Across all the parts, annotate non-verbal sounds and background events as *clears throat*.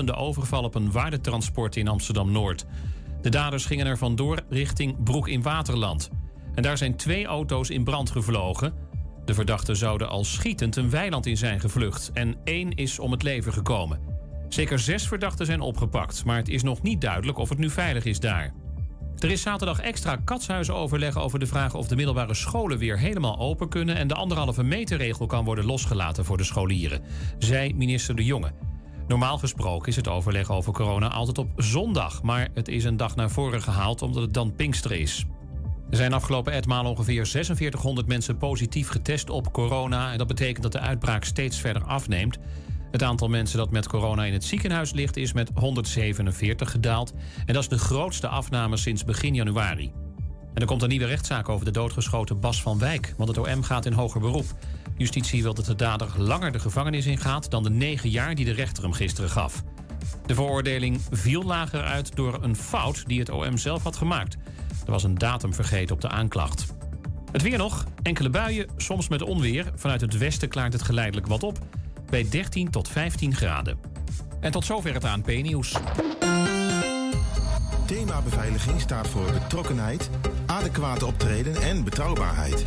gewapende overval op een waardetransport in Amsterdam-Noord. De daders gingen er vandoor richting Broek in Waterland. En daar zijn twee auto's in brand gevlogen. De verdachten zouden al schietend een weiland in zijn gevlucht en één is om het leven gekomen. Zeker zes verdachten zijn opgepakt, maar het is nog niet duidelijk of het nu veilig is daar. Er is zaterdag extra katshuizenoverleg over de vraag of de middelbare scholen weer helemaal open kunnen en de anderhalve meter regel kan worden losgelaten voor de scholieren, zei minister De Jonge. Normaal gesproken is het overleg over corona altijd op zondag, maar het is een dag naar voren gehaald omdat het dan Pinkster is. Er zijn afgelopen etmaal ongeveer 4600 mensen positief getest op corona en dat betekent dat de uitbraak steeds verder afneemt. Het aantal mensen dat met corona in het ziekenhuis ligt is met 147 gedaald. En dat is de grootste afname sinds begin januari. En er komt een nieuwe rechtszaak over de doodgeschoten Bas van Wijk. Want het OM gaat in hoger beroep. Justitie wil dat de dader langer de gevangenis ingaat... dan de negen jaar die de rechter hem gisteren gaf. De veroordeling viel lager uit door een fout die het OM zelf had gemaakt. Er was een datum vergeten op de aanklacht. Het weer nog. Enkele buien, soms met onweer. Vanuit het westen klaart het geleidelijk wat op bij 13 tot 15 graden. En tot zover het ANP-nieuws. Thema beveiliging staat voor betrokkenheid, adequate optreden en betrouwbaarheid.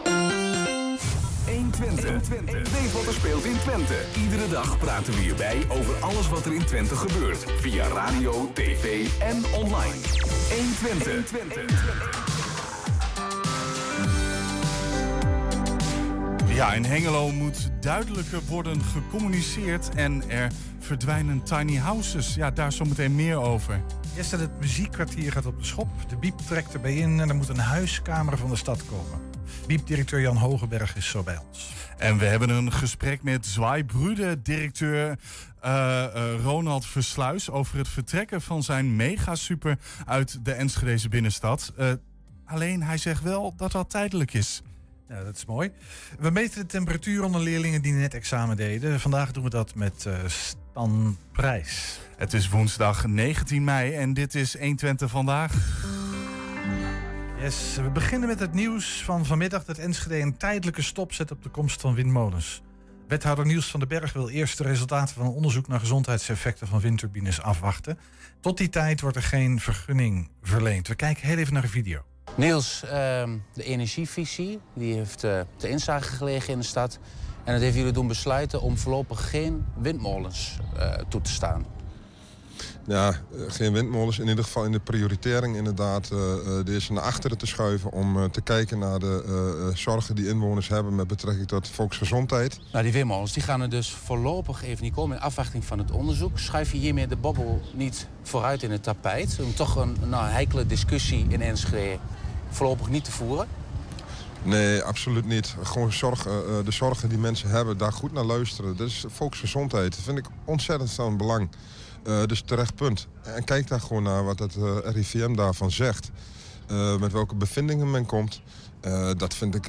120. Weet wat er speelt in Twente. Iedere dag praten we hierbij over alles wat er in Twente gebeurt. Via radio, tv en online. 120. 120. Ja, in Hengelo moet duidelijker worden gecommuniceerd en er verdwijnen tiny houses. Ja, daar zometeen meer over. Eerst het muziekkwartier gaat op de schop. De Biep trekt erbij in en er moet een huiskamer van de stad komen. Biep-directeur Jan Hogeberg is zo bij ons. En we hebben een gesprek met Zwaaibrude, directeur uh, uh, Ronald Versluis... over het vertrekken van zijn mega-super uit de Enschedeze binnenstad. Uh, alleen hij zegt wel dat dat tijdelijk is. Ja, dat is mooi. We meten de temperatuur onder leerlingen die net examen deden. Vandaag doen we dat met uh, Stan Prijs. Het is woensdag 19 mei en dit is 120 vandaag. We beginnen met het nieuws van vanmiddag dat Enschede een tijdelijke stop zet op de komst van windmolens. Wethouder Niels van den Berg wil eerst de resultaten van een onderzoek naar gezondheidseffecten van windturbines afwachten. Tot die tijd wordt er geen vergunning verleend. We kijken heel even naar een video. Niels, ehm, de energievisie, die heeft te inzage gelegen in de stad. En dat heeft jullie doen besluiten om voorlopig geen windmolens uh, toe te staan. Ja, eh, geen windmolens. In ieder geval in de prioritering inderdaad uh, deze naar achteren te schuiven... om te kijken naar de zorgen die inwoners hebben met betrekking tot volksgezondheid. Nou, die windmolens die gaan er dus voorlopig even niet komen in afwachting van het onderzoek. Schuif je hiermee de bobbel niet vooruit in het tapijt? Om toch een nou, heikele discussie in Enschede voorlopig niet te voeren? Nee, absoluut niet. Gewoon zorg, uh, de zorgen die mensen hebben, daar goed naar luisteren. Dat is volksgezondheid. Dat vind ik ontzettend van belang. Uh, dus terecht punt. En kijk daar gewoon naar wat het uh, RIVM daarvan zegt. met welke bevindingen men komt. dat vind ik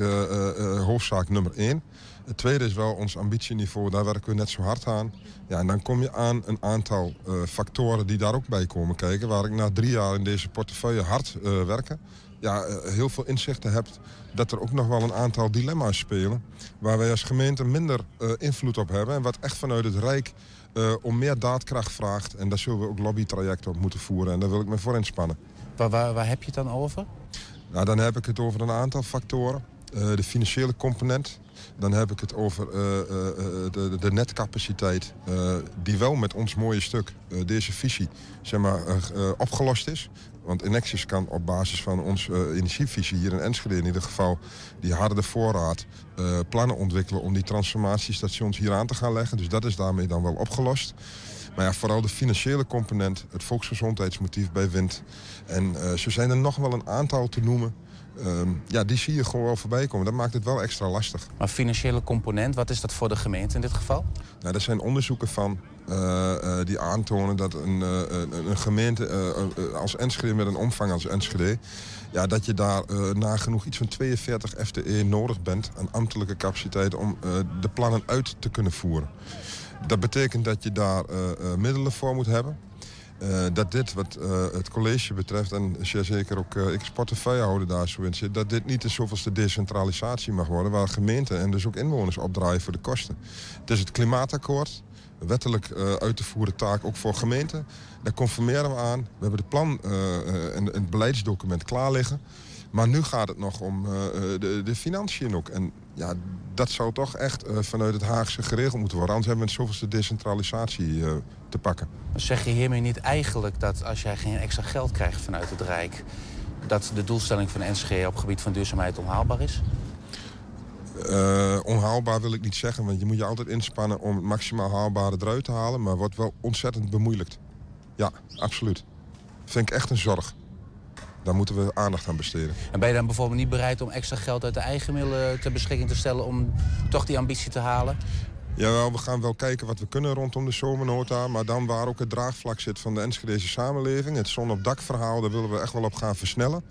hoofdzaak nummer één. Het tweede is wel ons ambitieniveau. Daar werken we net zo hard aan. Ja, en dan kom je aan een aantal factoren die daar ook bij komen kijken. Waar ik na drie jaar in deze portefeuille hard werken ja, eh, heel veel inzichten hebt dat er ook nog wel een aantal dilemma's spelen... waar wij als gemeente minder invloed op hebben... en wat echt vanuit het Rijk uh, om meer daadkracht vraagt. En daar zullen we ook lobbytrajecten op moeten voeren. En daar wil ik me voor inspannen. Waar, waar, waar heb je het dan over? Nou, dan heb ik het over een aantal factoren. Uh, de financiële component. Dan heb ik het over uh, uh, de, de, netcapaciteit. die wel met ons mooie stuk, deze visie, zeg maar, opgelost is. Want Enexis kan op basis van onze uh, energievisie hier in Enschede in ieder geval... die harde voorraad uh, plannen ontwikkelen om die transformatiestations hier aan te gaan leggen. Dus dat is daarmee dan wel opgelost. Maar ja, vooral de financiële component, het volksgezondheidsmotief bij wind. En uh, zo zijn er nog wel een aantal te noemen... Ehm, ja, die zie je gewoon wel voorbij komen. Dat maakt het wel extra lastig. Maar financiële component, wat is dat voor de gemeente in dit geval? Nou, er zijn onderzoeken van die aantonen dat een, een gemeente als Enschede met een omvang als Enschede... Ja, dat je daar nagenoeg iets van 42 FTE nodig bent aan ambtelijke capaciteit om de plannen uit te kunnen voeren. Dat betekent dat je daar middelen voor moet hebben. Dat dit wat het college betreft, en zeker ook uh, ik portefeuillehouder daar zo in zit... dat dit niet de zoveelste decentralisatie mag worden... waar gemeenten en dus ook inwoners opdraaien voor de kosten. Het is het klimaatakkoord, wettelijk uit te voeren taak ook voor gemeenten. Daar conformeren we aan. We hebben de plan en het beleidsdocument klaar liggen. Maar nu gaat het nog om de, de financiën ook. En ja, dat zou toch echt vanuit het Haagse geregeld moeten worden. Anders hebben we een zoveelste decentralisatie te pakken. Zeg je hiermee niet eigenlijk dat als jij geen extra geld krijgt vanuit het Rijk... dat de doelstelling van NSG op het gebied van duurzaamheid onhaalbaar is? Uh, onhaalbaar wil ik niet zeggen, want je moet je altijd inspannen om het maximaal haalbare eruit te halen. Maar wordt wel ontzettend bemoeilijkt. Ja, absoluut. Vind ik echt een zorg. Daar moeten we aandacht aan besteden. En ben je dan bijvoorbeeld niet bereid om extra geld uit de eigen middelen ter beschikking te stellen om toch die ambitie te halen? Jawel, we gaan wel kijken wat we kunnen rondom de zomernota. Maar dan waar ook het draagvlak zit van de Enschedeze samenleving... het zon op dak verhaal, daar willen we echt wel op gaan versnellen.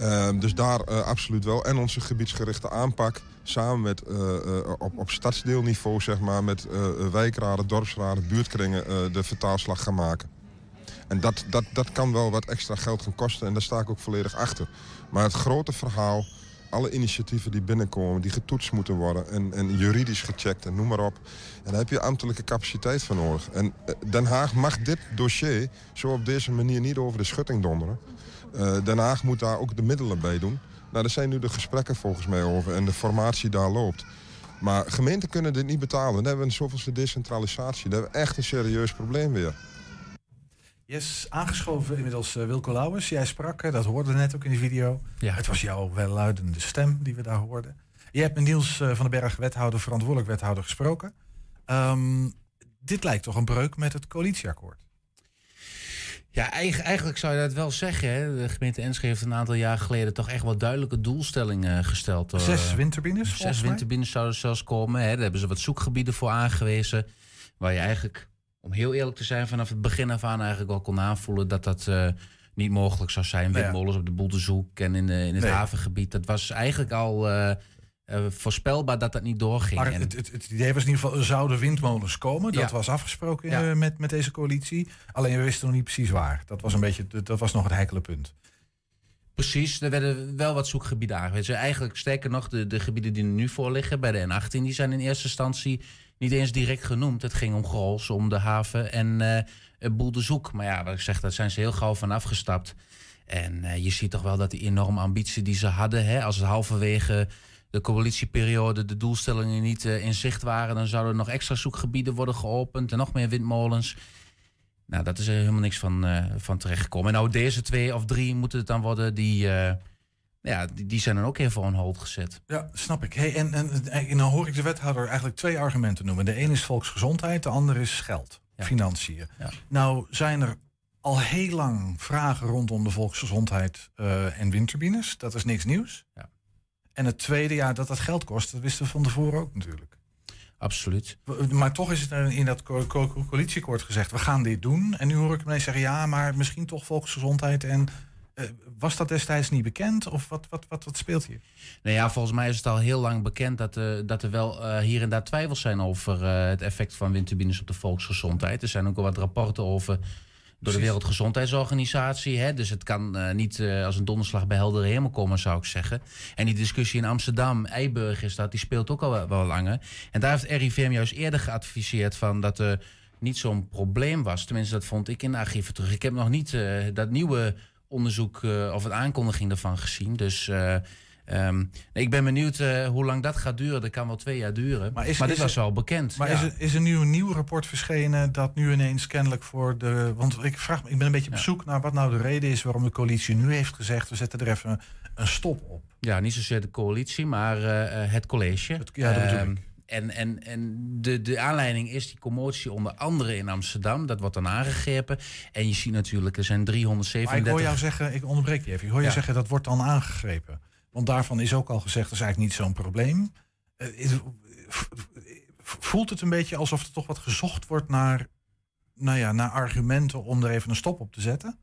Uh, dus daar uh, absoluut wel. En onze gebiedsgerichte aanpak samen met uh, op, op stadsdeelniveau, zeg maar, met wijkraden, dorpsraden, buurtkringen de vertaalslag gaan maken. En dat, dat, dat kan wel wat extra geld gaan kosten en daar sta ik ook volledig achter. Maar het grote verhaal alle initiatieven die binnenkomen, die getoetst moeten worden en, en juridisch gecheckt en noem maar op. En daar heb je ambtelijke capaciteit voor nodig. En eh, Den Haag mag dit dossier zo op deze manier niet over de schutting donderen. Uh, Den Haag moet daar ook de middelen bij doen. Nou, daar zijn nu de gesprekken volgens mij over en de formatie daar loopt. Maar gemeenten kunnen dit niet betalen. Dan hebben we een zoveelste decentralisatie. Dan hebben we echt een serieus probleem weer. Yes, aangeschoven inmiddels uh, Wilco Lauwers. Jij sprak, dat hoorde net ook in de video. Ja. Het was jouw welluidende stem die we daar hoorden. Je hebt met Niels uh, van den Berg, wethouder, verantwoordelijk wethouder, gesproken. Um, dit lijkt toch een breuk met het coalitieakkoord? Ja, eigenlijk zou je dat wel zeggen. Hè. De gemeente Enschede heeft een aantal jaar geleden toch echt wel duidelijke doelstellingen gesteld. Zes windturbines? Zes windturbines zouden zelfs komen. Hè. Daar hebben ze wat zoekgebieden voor aangewezen. Waar je eigenlijk om heel eerlijk te zijn, vanaf het begin af aan eigenlijk al kon aanvoelen dat dat uh, niet mogelijk zou zijn. Windmolens op de Boeldezoek en in, in het havengebied. Dat was eigenlijk al uh, uh, voorspelbaar dat dat niet doorging. Maar het, het, het, idee was in ieder geval, er zouden windmolens komen. Dat was afgesproken ja. met, met deze coalitie. Alleen we wisten nog niet precies waar. Dat was, een beetje, dat was nog het heikele punt. Precies, er werden wel wat zoekgebieden aangewezen. Eigenlijk sterker nog, de, de gebieden die er nu voor liggen bij de N18, die zijn in eerste instantie niet eens direct genoemd. Het ging om Grols, om de haven en uh, Boel de Zoek. Maar ja, wat ik zeg, daar zijn ze heel gauw van afgestapt. En je ziet toch wel dat die enorme ambitie die ze hadden, hè, als het halverwege de coalitieperiode de doelstellingen niet uh, in zicht waren, dan zouden er nog extra zoekgebieden worden geopend en nog meer windmolens. Nou, dat is er helemaal niks van, uh, van terechtgekomen. En nou, deze twee of drie moeten het dan worden die ja, die, die zijn dan ook even on hold gezet. Ja, snap ik. Hey, en, en, en dan hoor ik de wethouder eigenlijk twee argumenten noemen. De ene is volksgezondheid, de andere is geld, financiën. Ja. Nou zijn er al heel lang vragen rondom de volksgezondheid uh, en windturbines. Dat is niks nieuws. Ja. En het tweede, ja, dat dat geld kost, dat wisten we van tevoren ook natuurlijk. Absoluut. Maar toch is het in dat co co coalitieakkoord gezegd, we gaan dit doen. En nu hoor ik hem ineens zeggen, ja, maar misschien toch volksgezondheid en uh, was dat destijds niet bekend of wat, wat, wat, wat speelt hier? Nou ja, volgens mij is het al heel lang bekend dat, uh, dat er wel uh, hier en daar twijfels zijn over het effect van windturbines op de volksgezondheid. Er zijn ook al wat rapporten over door de Wereldgezondheidsorganisatie. Hè? Dus het kan niet als een donderslag bij heldere hemel komen, zou ik zeggen. En die discussie in Amsterdam, Eiburg is dat, die speelt ook al wel, wel langer. En daar heeft RIVM juist eerder geadviseerd van dat er niet zo'n probleem was. Tenminste, dat vond ik in de archieven terug. Ik heb nog niet dat nieuwe onderzoek of het aankondiging daarvan gezien. Dus um, ik ben benieuwd uh, hoe lang dat gaat duren. Dat kan wel twee jaar duren. Maar, is, maar dit is was er, al bekend. Maar ja. is, er, is er nu een nieuw rapport verschenen dat nu ineens kennelijk voor de. Want ik vraag ik ben een beetje op zoek naar wat nou de reden is waarom de coalitie nu heeft gezegd: we zetten er even een stop op. Ja, niet zozeer de coalitie, maar het college. Het, ja, dat bedoel ehm, ik. En, en, en de, de aanleiding is die commotie onder andere in Amsterdam. Dat wordt dan aangegrepen. En je ziet natuurlijk, er zijn 337... Maar ik hoor jou zeggen, ik onderbreek je even. Ik hoor je zeggen, dat wordt dan aangegrepen. Want daarvan is ook al gezegd, dat is eigenlijk niet zo'n probleem. Eh, voelt het een beetje alsof er toch wat gezocht wordt naar, nou ja, naar argumenten om er even een stop op te zetten?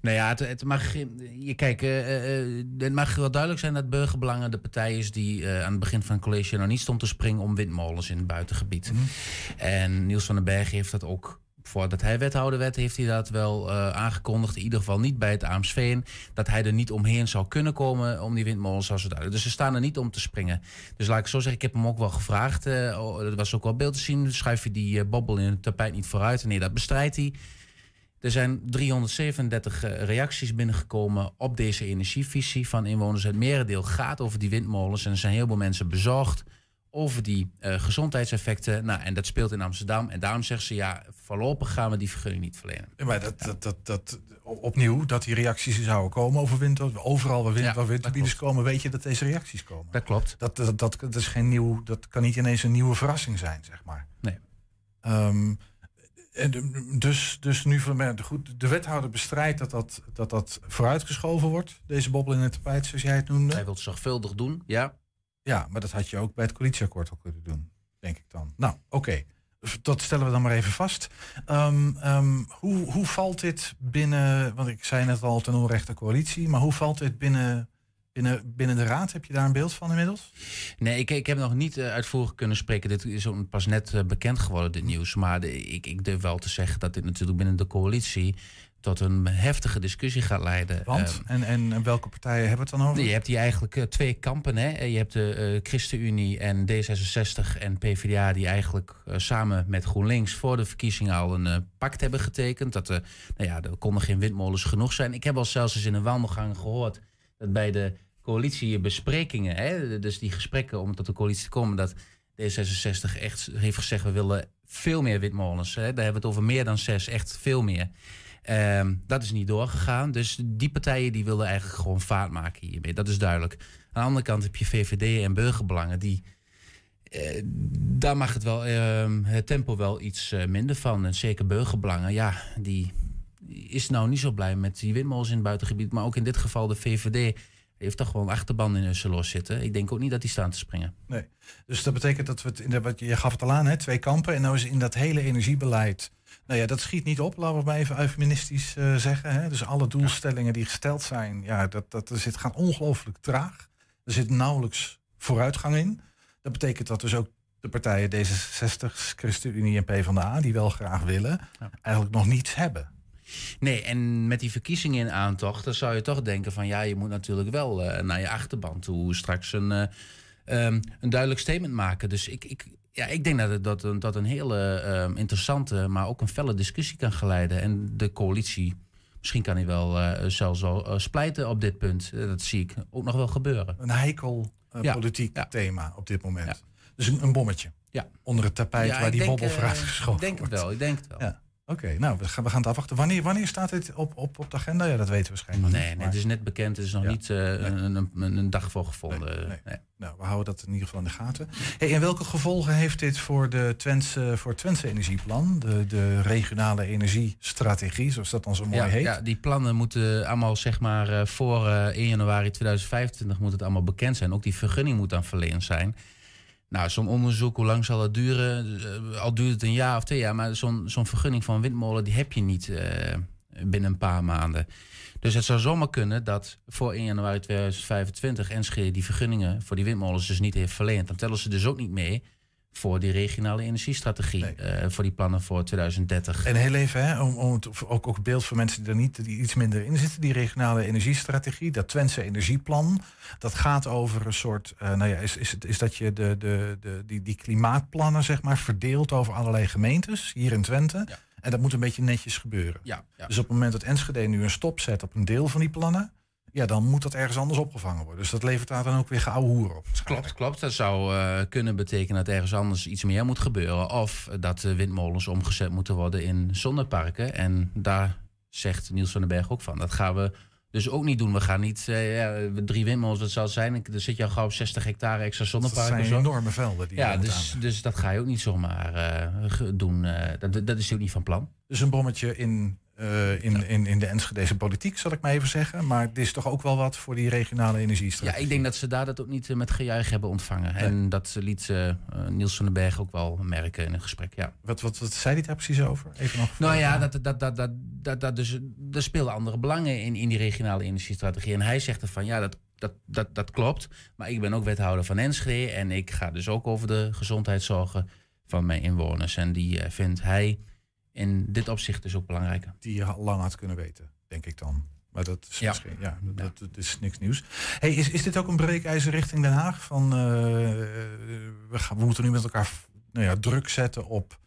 Nou ja, het, het mag, je, kijk, eh, eh, het mag wel duidelijk zijn dat Burgerbelangen de partij is die aan het begin van het college nog niet stond te springen om windmolens in het buitengebied. En Niels van den Berg heeft dat ook, voordat hij wethouder werd, heeft hij dat wel eh, aangekondigd. In ieder geval niet bij het Aamsveen. Dat hij er niet omheen zou kunnen komen om die windmolens ze duidelijk. Dus ze staan er niet om te springen. Dus laat ik zo zeggen, ik heb hem ook wel gevraagd. eh, oh, er was ook wel beeld te zien. Schuif je die eh, bobbel in het tapijt niet vooruit? Nee, dat bestrijdt hij. Er zijn 337 eh, reacties binnengekomen op deze energievisie van inwoners. Het merendeel gaat over die windmolens. En er zijn heel veel mensen bezorgd over die eh, gezondheidseffecten. Nou, en dat speelt in Amsterdam. En daarom zeggen ze, ja, voorlopig gaan we die vergunning niet verlenen. Maar dat, dat, dat, dat, opnieuw, dat die reacties zouden komen over wind. Overal waar, wind, Ja, waar windturbines komen, weet je dat deze reacties komen. Dat klopt. Dat, dat, dat, dat is geen nieuw, dat kan niet ineens een nieuwe verrassing zijn, zeg maar. Nee. Ehm, en dus, dus nu van mij, goed, de wethouder bestrijdt dat dat, dat dat vooruitgeschoven wordt, deze bobbel in het tapijt, zoals jij het noemde. Hij wil het zorgvuldig doen, ja. Ja, maar dat had je ook bij het coalitieakkoord al kunnen doen, denk ik dan. Nou, oké. Dat stellen we dan maar even vast. Ehm, ehm, hoe, hoe valt dit binnen, want ik zei net al ten onrechte coalitie, maar hoe valt dit binnen, binnen, binnen de raad? Heb je daar een beeld van inmiddels? Nee, ik, ik heb nog niet eh, uitvoerig kunnen spreken. Dit is pas net eh, bekend geworden, dit nieuws. Maar ik, ik durf wel te zeggen dat dit natuurlijk binnen de coalitie tot een heftige discussie gaat leiden. Want, Ehm, en, en, en welke partijen hebben we het dan over? je hebt hier eigenlijk eh, twee kampen. Hè? Je hebt de eh, ChristenUnie en D66 en PvdA... die eigenlijk eh, samen met GroenLinks voor de verkiezingen al een pact hebben getekend. Dat er, nou ja, er konden geen windmolens genoeg zijn. Ik heb al zelfs eens in een wandelgang gehoord... dat bij de coalitiebesprekingen, hè, dus die gesprekken om tot de coalitie te komen... dat D66 echt heeft gezegd, we willen veel meer windmolens. Hè? Daar hebben we het over meer dan zes, echt veel meer. Ehm, dat is niet doorgegaan. Dus die partijen die wilden eigenlijk gewoon vaart maken hiermee. Dat is duidelijk. Aan de andere kant heb je VVD en burgerbelangen. Die, eh, daar mag het, wel, ehm, het tempo wel iets eh, minder van. En zeker burgerbelangen, ja, die is nou niet zo blij met die windmolens in het buitengebied. Maar ook in dit geval de VVD heeft toch gewoon achterban in los zitten. Ik denk ook niet dat die staan te springen. Nee. Dus dat betekent dat we het, in de, je gaf het al aan, hè, twee kampen. En nou is in dat hele energiebeleid, nou ja, dat schiet niet op, laten we maar even eufemistisch eh, zeggen. Hè. Dus alle doelstellingen die gesteld zijn, ja, dat, dat er zit, gaan ongelooflijk traag. Er zit nauwelijks vooruitgang in. Dat betekent dat dus ook de partijen D66, ChristenUnie en PvdA, die wel graag willen, Ja. eigenlijk nog niets hebben. Nee, en met die verkiezingen in aantocht, dan zou je toch denken van ja, je moet natuurlijk wel eh, naar je achterban toe straks een, eh, ehm, een duidelijk statement maken. Dus ik, ik, ja, ik denk dat dat een, dat een hele ehm, interessante, maar ook een felle discussie kan geleiden. En de coalitie, misschien kan hij wel eh, zelfs wel eh, splijten op dit punt. Eh, dat zie ik ook nog wel gebeuren. Een heikel Ja, politiek ja. thema op dit moment. Ja. Dus een, een bommetje Ja. onder het tapijt waar die bobbel eh, vooruit geschoven Ik denk het wordt. wel, ik denk het wel. Oké, nou, we gaan, we gaan het afwachten. Wanneer, wanneer staat dit op, op, op de agenda? Ja, dat weten we waarschijnlijk Nee, nog nee, niet. het is net bekend. Het is nog Ja. niet eh, een, een, een, een dag voor gevonden. Nee. Nou, we houden dat in ieder geval in de gaten. Hey, en welke gevolgen heeft dit voor, de Twentse, voor het Twentse energieplan? De, de regionale energiestrategie, zoals dat dan zo mooi ja, heet. Ja, die plannen moeten allemaal zeg maar eh, voor eh, 1 januari 2025 moet het allemaal bekend zijn. Ook die vergunning moet dan verleend zijn. Nou, zo'n onderzoek, hoe lang zal het duren? Eh, al duurt het een jaar of twee jaar, maar zo'n zo'n vergunning van windmolen die heb je niet eh, binnen een paar maanden. Dus het zou zomaar kunnen dat voor 1 januari 2025 Enschede die vergunningen voor die windmolens dus niet heeft verleend. Dan tellen ze dus ook niet mee voor die regionale energiestrategie, Nee. eh, voor die plannen voor 2030. En heel even, hè, om, om het, ook, ook beeld voor mensen die er niet die iets minder in zitten. Die regionale energiestrategie, dat Twentse energieplan. Dat gaat over een soort, eh, nou ja, is, is, is dat je de, de, de, die, die klimaatplannen, zeg maar, verdeelt over allerlei gemeentes hier in Twente. Ja. En dat moet een beetje netjes gebeuren. ja, ja. Dus op het moment dat Enschede nu een stop zet op een deel van die plannen, ja, dan moet dat ergens anders opgevangen worden. Dus dat levert daar dan ook weer geouwe hoer op. Klopt, klopt. Dat zou eh, kunnen betekenen dat ergens anders iets meer moet gebeuren. Of dat de windmolens omgezet moeten worden in zonneparken. En daar zegt Niels van den Berg ook van. Dat gaan we dus ook niet doen. We gaan niet eh, ja, drie windmolens, wat zal het zijn? Er zit je al gauw op 60 hectare extra Dat zonneparken. zijn of zo. enorme velden. Die Ja, dus, dus dat ga je ook niet zomaar eh, doen. Dat, dat is ook niet van plan. Dus een bommetje in eh, in, in, in de Enschedeze politiek, zal ik maar even zeggen. Maar het is toch ook wel wat voor die regionale Ja, energiestrategie. ik denk dat ze daar dat ook niet eh, met gejuich hebben ontvangen. En dat liet eh, Niels van den Berg ook wel merken in een gesprek. Ja. Wat, wat, wat zei hij daar precies over? Even nog Nou ja, dat, dat, dat, dat, dat, dat dus, er spelen andere belangen in, in die regionale energiestrategie. En hij zegt ervan, ja, dat, dat, dat, dat klopt. Maar ik ben ook wethouder van Enschede. En ik ga dus ook over de gezondheidszorgen van mijn inwoners. En die vindt hij in dit opzicht dus ook belangrijker. die je lang had kunnen weten, denk ik dan. Maar dat is, Ja. misschien, ja, dat, dat is niks nieuws. Hey, is, is dit ook een breekijzer richting Den Haag? Van, eh, we, gaan, we moeten nu met elkaar nou ja, druk zetten op...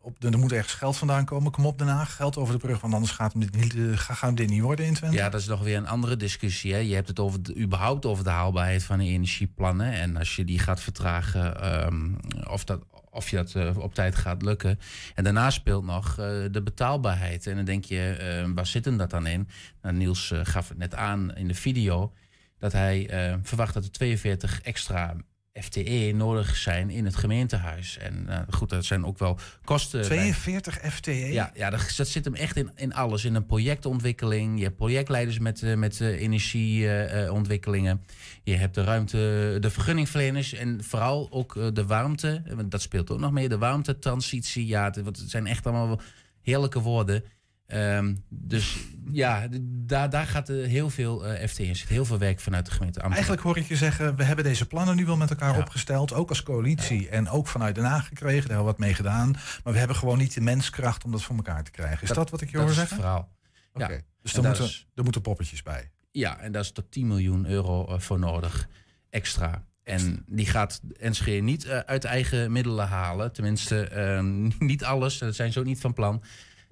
op de, er moet ergens geld vandaan komen. Kom op Den Haag, geld over de brug. Want anders gaat hem dit niet, eh, ga- gaan we dit niet worden in Twente. Ja, dat is nog weer een andere discussie. Hè. Je hebt het over de, überhaupt over de haalbaarheid van de energieplannen. En als je die gaat vertragen, ehm, of, dat, of je dat eh, op tijd gaat lukken. En daarna speelt nog eh, de betaalbaarheid. En dan denk je, eh, waar zit dat dan in? Nou, Niels gaf het net aan in de video. Dat hij verwacht dat er 42 extra FTE nodig zijn in het gemeentehuis. En eh, goed, dat zijn ook wel kosten. bij- 42 FTE? ja, ja dat, dat zit hem echt in, in alles. In een projectontwikkeling. Je hebt projectleiders met, met eh, energieontwikkelingen. je hebt de ruimte, de vergunningverleners. En vooral ook de warmte. Want dat speelt ook nog mee. De warmtetransitie. Ja, het, het zijn echt allemaal heerlijke woorden. Ehm, dus ja, daar, daar gaat eh, heel veel eh FT in. zit heel veel werk vanuit de gemeente Amsterdam. Eigenlijk hoor ik je zeggen, we hebben deze plannen nu wel met elkaar Ja. opgesteld. Ook als coalitie en ook vanuit Den Haag gekregen. Daar hebben we wat mee gedaan. Maar we hebben gewoon niet de menskracht om dat voor elkaar te krijgen. Is dat, wat ik je dat hoor is het zeggen? verhaal. Oké. Ja. Dus er moeten, is- er moeten poppetjes bij. Ja, en daar is tot 10 miljoen euro eh, voor nodig, extra. En die gaat Enschede niet uit eigen middelen halen. Tenminste, eh, *laughs* niet alles. Dat zijn ze ook niet van plan.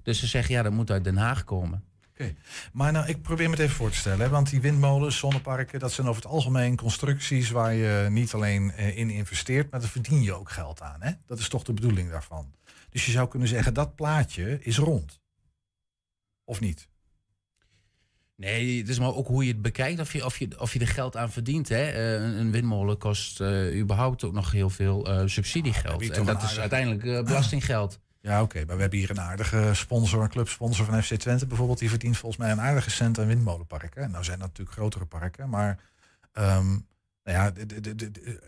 Dus ze zeggen, ja, dat moet uit Den Haag komen. Maar nou, ik probeer me het even voor te stellen. Hè? Want die windmolens, zonneparken, dat zijn over het algemeen constructies waar je niet alleen eh, in investeert, maar daar verdien je ook geld aan. Hè? Dat is toch de bedoeling daarvan. Dus je zou kunnen zeggen, dat plaatje is rond. Of niet? Nee, het is maar ook hoe je het bekijkt, of je, of je, of je er geld aan verdient. Hè? Eh, een, windmolen kost eh, überhaupt ook nog heel veel subsidiegeld. en dat is uiteindelijk belastinggeld. Ja, oké. maar we hebben hier een aardige sponsor, een clubsponsor van FC Twente bijvoorbeeld. Die verdient volgens mij een aardige cent aan windmolenparken. Nou zijn dat natuurlijk grotere parken, maar ehm, nou ja,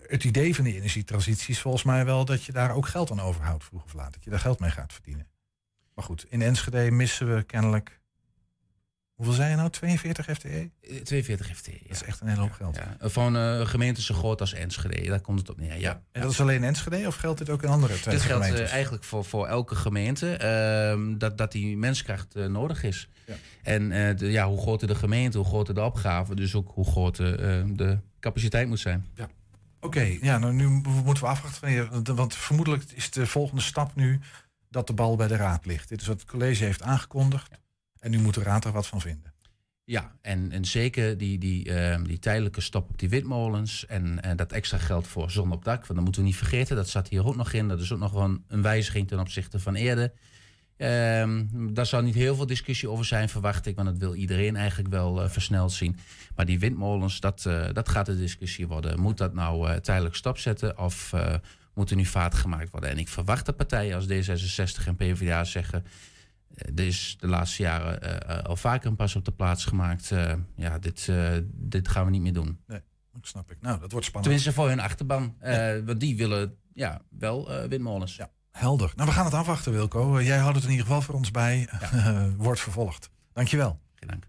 het idee van die energietransitie is volgens mij wel dat je daar ook geld aan overhoudt, vroeg of laat. Dat je daar geld mee gaat verdienen. Maar goed, in Enschede missen we kennelijk. Hoeveel zijn je nou? 42 FTE? Eh, 42 FT. Dat is echt een hele hoop geld. Ja. Van eh gemeenten zo groot als Enschede, daar komt het op neer. Ja. En dat is alleen Enschede of geldt dit ook in andere Dit geldt eh, eigenlijk voor, voor elke gemeente ehm, dat, dat die menskracht eh, nodig is. Ja. En de, ja, hoe groter de gemeente, hoe groter de opgave, dus ook hoe groter eh, de capaciteit moet zijn. Oké, ja, nou, nu moeten we afwachten. Want vermoedelijk is de volgende stap nu dat de bal bij de raad ligt. Dit is wat het college heeft aangekondigd. En nu moet de raad er wat van vinden. Ja, en, en zeker die, die, ehm, die tijdelijke stop op die witmolens en, dat extra geld voor zon op dak. Want dat moeten we niet vergeten, dat zat hier ook nog in. Dat is ook nog wel een, wijziging ten opzichte van eerder. Ehm, daar zal niet heel veel discussie over zijn, verwacht ik. Want dat wil iedereen eigenlijk wel eh, versneld zien. Maar die windmolens, dat, eh, dat gaat de discussie worden. Moet dat nou eh, tijdelijk stopzetten of moet er nu vaart gemaakt worden? En ik verwacht dat partijen als D66 en PvdA zeggen... Er is de laatste jaren eh, eh, al vaker een pas op de plaats gemaakt. Eh, ja, dit, dit gaan we niet meer doen. Dat snap ik. Nou, dat wordt spannend. Tenminste voor hun achterban. Eh, Want die willen ja, wel windmolens. Ja. Helder. Nou, we gaan het afwachten, Wilco. Jij houdt het in ieder geval voor ons bij. *laughs* wordt vervolgd. Dankjewel. Geen dank.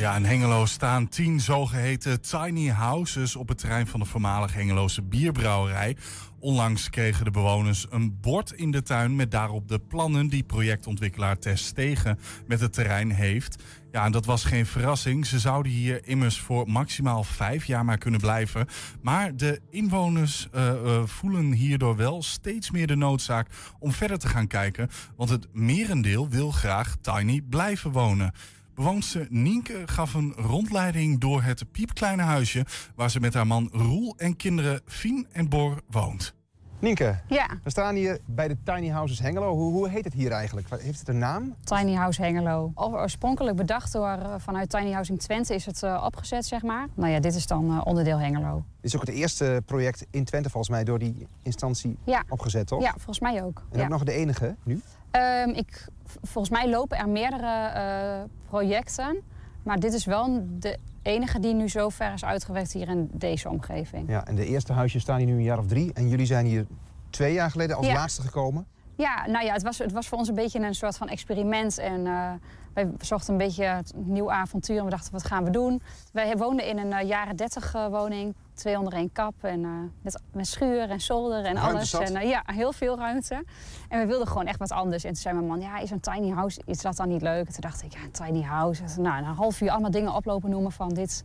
Ja, in Hengelo staan tien zogeheten tiny houses op het terrein van de voormalige Hengeloze bierbrouwerij. Onlangs kregen de bewoners een bord in de tuin met daarop de plannen die projectontwikkelaar Tess Stegen met het terrein heeft. Ja, en dat was geen verrassing. Ze zouden hier immers voor maximaal vijf jaar maar kunnen blijven. Maar de inwoners eh, eh, voelen hierdoor wel steeds meer de noodzaak om verder te gaan kijken. Want het merendeel wil graag tiny blijven wonen. Bewoonster Nienke gaf een rondleiding door het piepkleine huisje... waar ze met haar man Roel en kinderen Fien en Bor woont. Nienke, Ja, we staan hier bij de Tiny Houses Hengelo. Hoe, hoe heet het hier eigenlijk? Heeft het een naam? Tiny House Hengelo. Oorspronkelijk bedacht door eh, vanuit Tiny House in Twente is het eh, opgezet, zeg maar. Nou ja, dit is dan eh, onderdeel Hengelo. Dit is ook het eerste project in Twente volgens mij door die instantie Ja. opgezet, toch? Ja, volgens mij ook. En Ja. ook nog de enige nu? Ehm, ik, volgens mij lopen er meerdere eh, projecten. Maar dit is wel de enige die nu zo ver is uitgewerkt hier in deze omgeving. Ja, en de eerste huisjes staan hier nu een jaar of drie. En jullie zijn hier twee jaar geleden als Ja. laatste gekomen. Ja, nou ja, het was, het was voor ons een beetje een soort van experiment. En eh, wij zochten een beetje het nieuw avontuur. En we dachten, wat gaan we doen? Wij woonden in een eh, jaren 30 eh, woning. Twee onder één kap. En eh, met, met schuur en zolder en Ruimte alles. zat. En, eh, ja, heel veel ruimte. En we wilden gewoon echt wat anders. En toen zei mijn man, ja, is een tiny house, is dat dan niet leuk? En toen dacht ik, ja, een tiny house. En, nou, na een half uur allemaal dingen oplopen noemen van dit...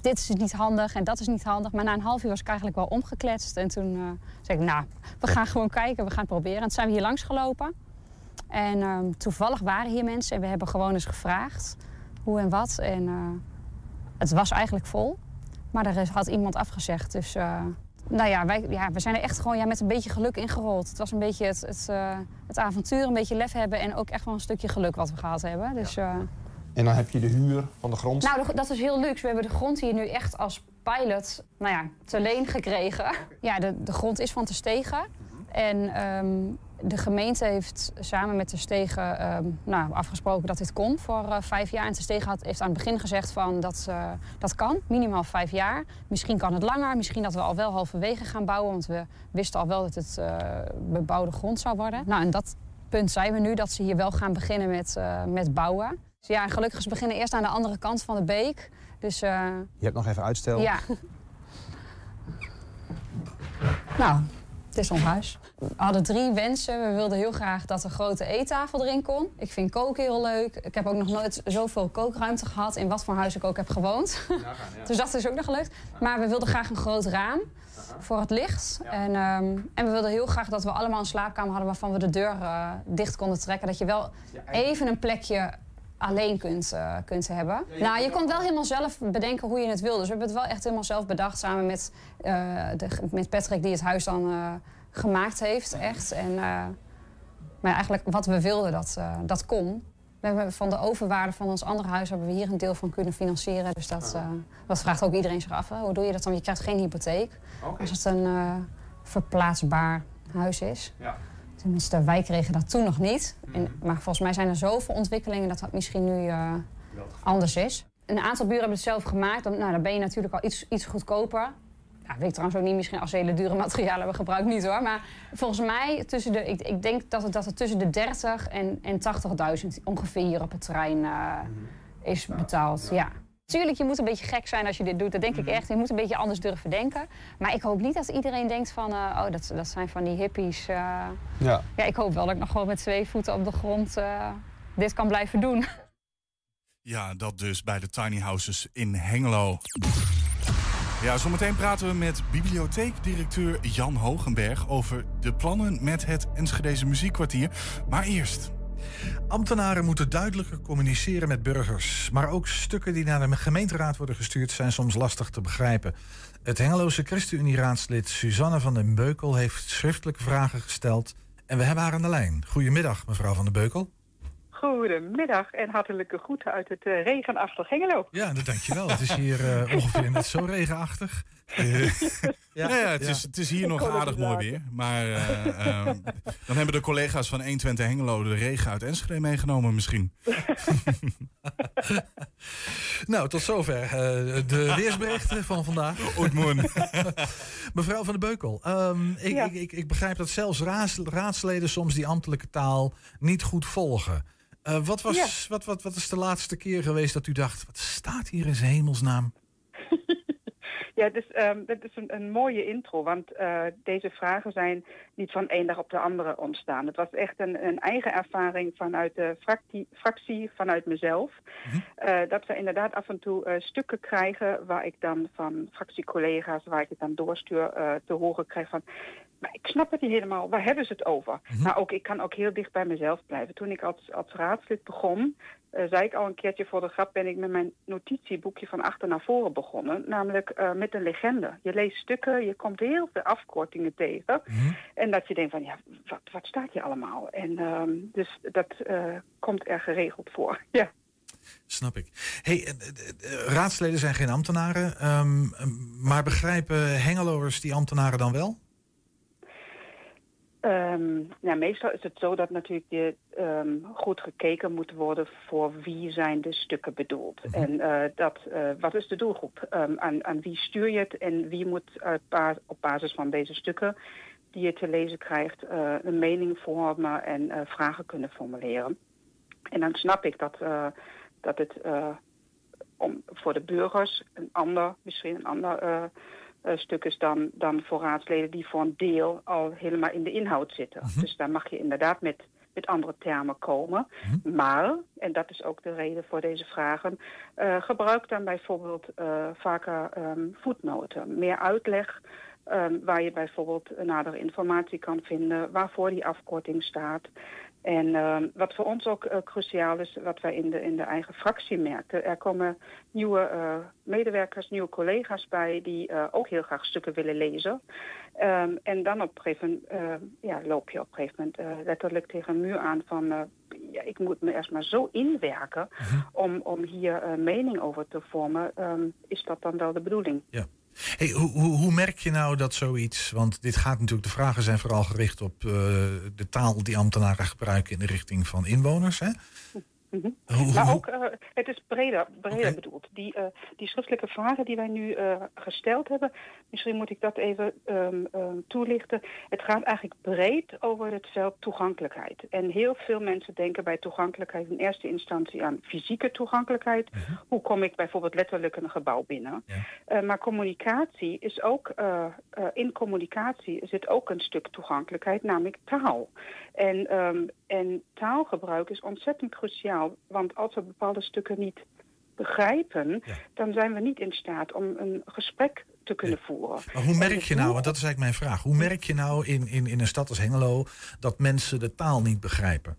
Dit is niet handig en dat is niet handig. Maar na een half uur was ik eigenlijk wel omgekletst. En toen eh, zei ik, nou, we gaan gewoon kijken, we gaan het proberen. En toen zijn we hier langs gelopen. En ehm, toevallig waren hier mensen en we hebben gewoon eens gevraagd hoe en wat. En het was eigenlijk vol, maar er is- had iemand afgezegd. Dus eh, nou ja, wij, ja, we zijn er echt gewoon ja, met een beetje geluk ingerold. Het was een beetje het, het, eh, het avontuur, een beetje lef hebben en ook echt wel een stukje geluk wat we gehad hebben. Dus, eh, En dan heb je de huur van de grond. nou, de- dat is heel luxe. We hebben de grond hier nu echt als pilot nou ja, te leen gekregen. Ja, de, de grond is van Te Stegen. En ehm, de gemeente heeft samen met Te Stegen ehm, nou, afgesproken dat dit kon voor eh, vijf jaar. En Te Stegen had, heeft aan het begin gezegd van dat eh, dat kan, minimaal vijf jaar. Misschien kan het langer, misschien dat we al wel halverwege gaan bouwen. Want we wisten al wel dat het eh, bebouwde grond zou worden. Nou, en dat punt zijn we nu, dat ze hier wel gaan beginnen met, met bouwen. Dus ja, gelukkig is beginnen eerst aan de andere kant van de beek. Dus Je hebt nog even uitstel. ja. *laughs* nou, het is ons huis. We hadden drie wensen. We wilden heel graag dat een grote eettafel erin kon. Ik vind koken heel leuk. Ik heb ook nog nooit zoveel kookruimte gehad in wat voor huis ik ook heb gewoond. *laughs* dus dat is ook nog gelukt. Maar we wilden graag een groot raam voor het licht. En, ehm, en we wilden heel graag dat we allemaal een slaapkamer hadden waarvan we de deur eh, dicht konden trekken. Dat je wel even een plekje alleen kunt, eh, kunt hebben. nou, je kon wel helemaal zelf bedenken hoe je het wil. Dus we hebben het wel echt helemaal zelf bedacht samen met, eh, de, met Patrick die het huis dan eh, gemaakt heeft. Echt. En, maar eigenlijk wat we wilden, dat, dat kon. We hebben van de overwaarde van ons andere huis hebben we hier een deel van kunnen financieren. Dus dat, dat vraagt ook iedereen zich af. Hè? Hoe doe je dat dan? Je krijgt geen hypotheek. Als het een verplaatsbaar huis is. Ja. Tenminste, wij kregen dat toen nog niet. En, maar volgens mij zijn er zoveel ontwikkelingen dat dat misschien nu eh, anders is. Een aantal buren hebben het zelf gemaakt. Dan, nou, dan ben je natuurlijk al iets, iets goedkoper. Ja, weet ik trouwens ook niet, misschien als ze hele dure materialen hebben gebruikt, niet hoor. Maar volgens mij, tussen de, ik, ik denk dat het, dat het tussen de 30 en, en 80.000 ongeveer hier op het terrein eh, is betaald. Ja. Tuurlijk, je moet een beetje gek zijn als je dit doet. Dat denk ik echt. Je moet een beetje anders durven denken. Maar ik hoop niet dat iedereen denkt van... eh, oh, dat, dat zijn van die hippies. eh. Ja. ja, ik hoop wel dat ik nog gewoon met twee voeten op de grond eh, dit kan blijven doen. Ja, dat dus bij de tiny houses in Hengelo. Ja, zometeen praten we met bibliotheekdirecteur Jan Hogenberg over de plannen met het Enschedeze Muziekkwartier. Maar eerst. Ambtenaren moeten duidelijker communiceren met burgers. Maar ook stukken die naar de gemeenteraad worden gestuurd zijn soms lastig te begrijpen. Het Hengeloze ChristenUnie-raadslid Suzanne van den Beukel heeft schriftelijke vragen gesteld. En we hebben haar aan de lijn. Goedemiddag, mevrouw van den Beukel. Goedemiddag en hartelijke groeten uit het eh, regenachtig Hengelo. Ja, dat dankjewel. Het is hier eh, *laughs* ongeveer net zo regenachtig. *laughs* Ja, ja, het, Is, het is hier nog aardig mooi weer. Maar eh, ehm, dan hebben de collega's van 120 Hengelo de regen uit Enschede meegenomen misschien. *laughs* Nou, tot zover eh, de weersberichten van vandaag. Oetmoen. Mevrouw van den Beukel, ehm, ik, Ja. ik, ik, ik begrijp dat zelfs raadsleden soms die ambtelijke taal niet goed volgen. Eh, wat, was, wat, wat, wat is de laatste keer geweest dat u dacht, wat staat hier in zijn hemelsnaam? *laughs* Ja, dus ehm, dat is een, een mooie intro, want eh, deze vragen zijn niet van één dag op de andere ontstaan. Het was echt een, een eigen ervaring vanuit de fractie, fractie vanuit mezelf. Eh, dat we inderdaad af en toe eh, stukken krijgen waar ik dan van fractiecollega's, waar ik het dan doorstuur, eh, te horen krijg van... Maar ik snap het niet helemaal. Waar hebben ze het over? Maar ook, ik kan ook heel dicht bij mezelf blijven. Toen ik als, als raadslid begon, eh, zei ik al een keertje voor de grap, ben ik met mijn notitieboekje van achter naar voren begonnen. Namelijk met een legende. Je leest stukken, je komt heel veel afkortingen tegen. En dat je denkt van, ja, wat, wat staat hier allemaal? En ehm, dus dat eh, komt er geregeld voor. *laughs* Ja. Snap ik. Hey, eh, eh, raadsleden zijn geen ambtenaren, ehm, maar begrijpen Hengeloers die ambtenaren dan wel? Ehm, nou, meestal is het zo dat natuurlijk je, ehm, goed gekeken moet worden voor wie zijn de stukken bedoeld. En eh, dat, wat is de doelgroep? Ehm, aan, aan wie stuur je het en wie moet op basis van deze stukken die je te lezen krijgt eh, een mening vormen en eh, vragen kunnen formuleren. En dan snap ik dat, eh, dat het om, voor de burgers een ander, misschien een ander stuk is dan, dan voor raadsleden die voor een deel al helemaal in de inhoud zitten. Dus daar mag je inderdaad met, met andere termen komen. Maar, en dat is ook de reden voor deze vragen, gebruik dan bijvoorbeeld eh, vaker ehm, voetnoten, meer uitleg. Ehm, waar je bijvoorbeeld nadere informatie kan vinden, waarvoor die afkorting staat. En ehm, wat voor ons ook eh, cruciaal is, wat wij in de, in de eigen fractie merken, er komen nieuwe eh, medewerkers, nieuwe collega's bij die eh, ook heel graag stukken willen lezen. Ehm, en dan op een gegeven moment ja, loop je op een gegeven moment letterlijk tegen een muur aan van ja, ik moet me eerst maar zo inwerken om, om hier een mening over te vormen. Is dat dan wel de bedoeling? Ja. Hey, hoe, hoe, merk je nou dat zoiets, want dit gaat natuurlijk, de vragen zijn vooral gericht op eh, de taal die ambtenaren gebruiken in de richting van inwoners. Hè? Mhm. Hoe- Maar ook, eh, het is breder, bedoeld. Die, eh, die schriftelijke vragen die wij nu eh, gesteld hebben, misschien moet ik dat even ehm, toelichten. Het gaat eigenlijk breed over het veld toegankelijkheid. En heel veel mensen denken bij toegankelijkheid in eerste instantie aan fysieke toegankelijkheid. Hoe kom ik bijvoorbeeld letterlijk een gebouw binnen? Maar communicatie is ook, in communicatie zit ook een stuk toegankelijkheid, namelijk taal. En, ehm, en taalgebruik is ontzettend cruciaal, want als we bepaalde stukken niet begrijpen, dan zijn we niet in staat om een gesprek te kunnen voeren. Maar hoe merk je nou, want dat is eigenlijk mijn vraag, hoe merk je nou in, in, in een stad als Hengelo dat mensen de taal niet begrijpen?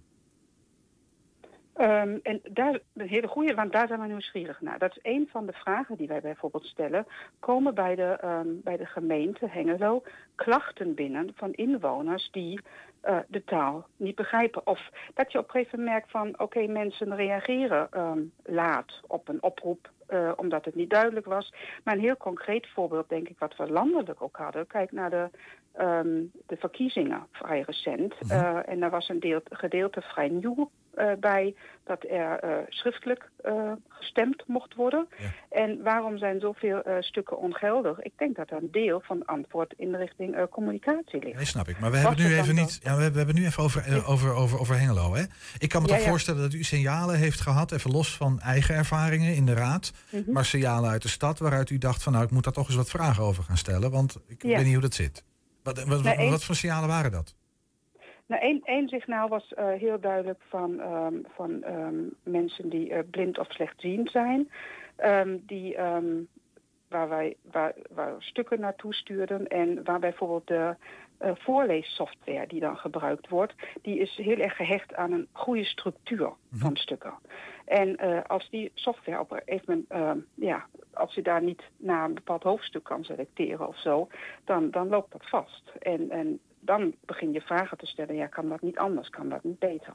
Ehm, en daar, een hele goede, want daar zijn we nieuwsgierig naar. Dat is een van de vragen die wij bijvoorbeeld stellen. Komen bij de, ehm, bij de gemeente Hengelo klachten binnen van inwoners die eh, de taal niet begrijpen? Of dat je op een gegeven moment merkt van, oké, mensen reageren ehm, laat op een oproep. eh, omdat het niet duidelijk was. Maar een heel concreet voorbeeld, denk ik, wat we landelijk ook hadden. Kijk naar de, ehm, de verkiezingen vrij recent. Eh, en daar was een deel, gedeelte vrij nieuw bij dat er eh, schriftelijk eh, gestemd mocht worden. En waarom zijn zoveel eh, stukken ongeldig? Ik denk dat er een deel van antwoord in de richting communicatie ligt. Nee, snap ik. Maar we Was hebben nu even niet. Ja, we hebben, nu even over, over, over, over Hengelo. Hè? Ik kan me Ja, toch ja. voorstellen dat u signalen heeft gehad, even los van eigen ervaringen in de raad, Mhm. maar signalen uit de stad waaruit u dacht van nou, ik moet daar toch eens wat vragen over gaan stellen, want ik weet niet hoe dat zit. Wat, wat, één- wat voor signalen waren dat? Nou, één, één signaal was eh, heel duidelijk van, ehm, van ehm, mensen die eh, blind of slechtziend zijn. Ehm, die, waar, wij, waar, waar stukken naartoe stuurden. En waar bijvoorbeeld de eh, voorleessoftware die dan gebruikt wordt... die is heel erg gehecht aan een goede structuur van stukken. En als die software op een moment... ja, als je daar niet naar een bepaald hoofdstuk kan selecteren of zo... dan, dan loopt dat vast. En, en dan begin je vragen te stellen. Ja, kan dat niet anders? Kan dat niet beter?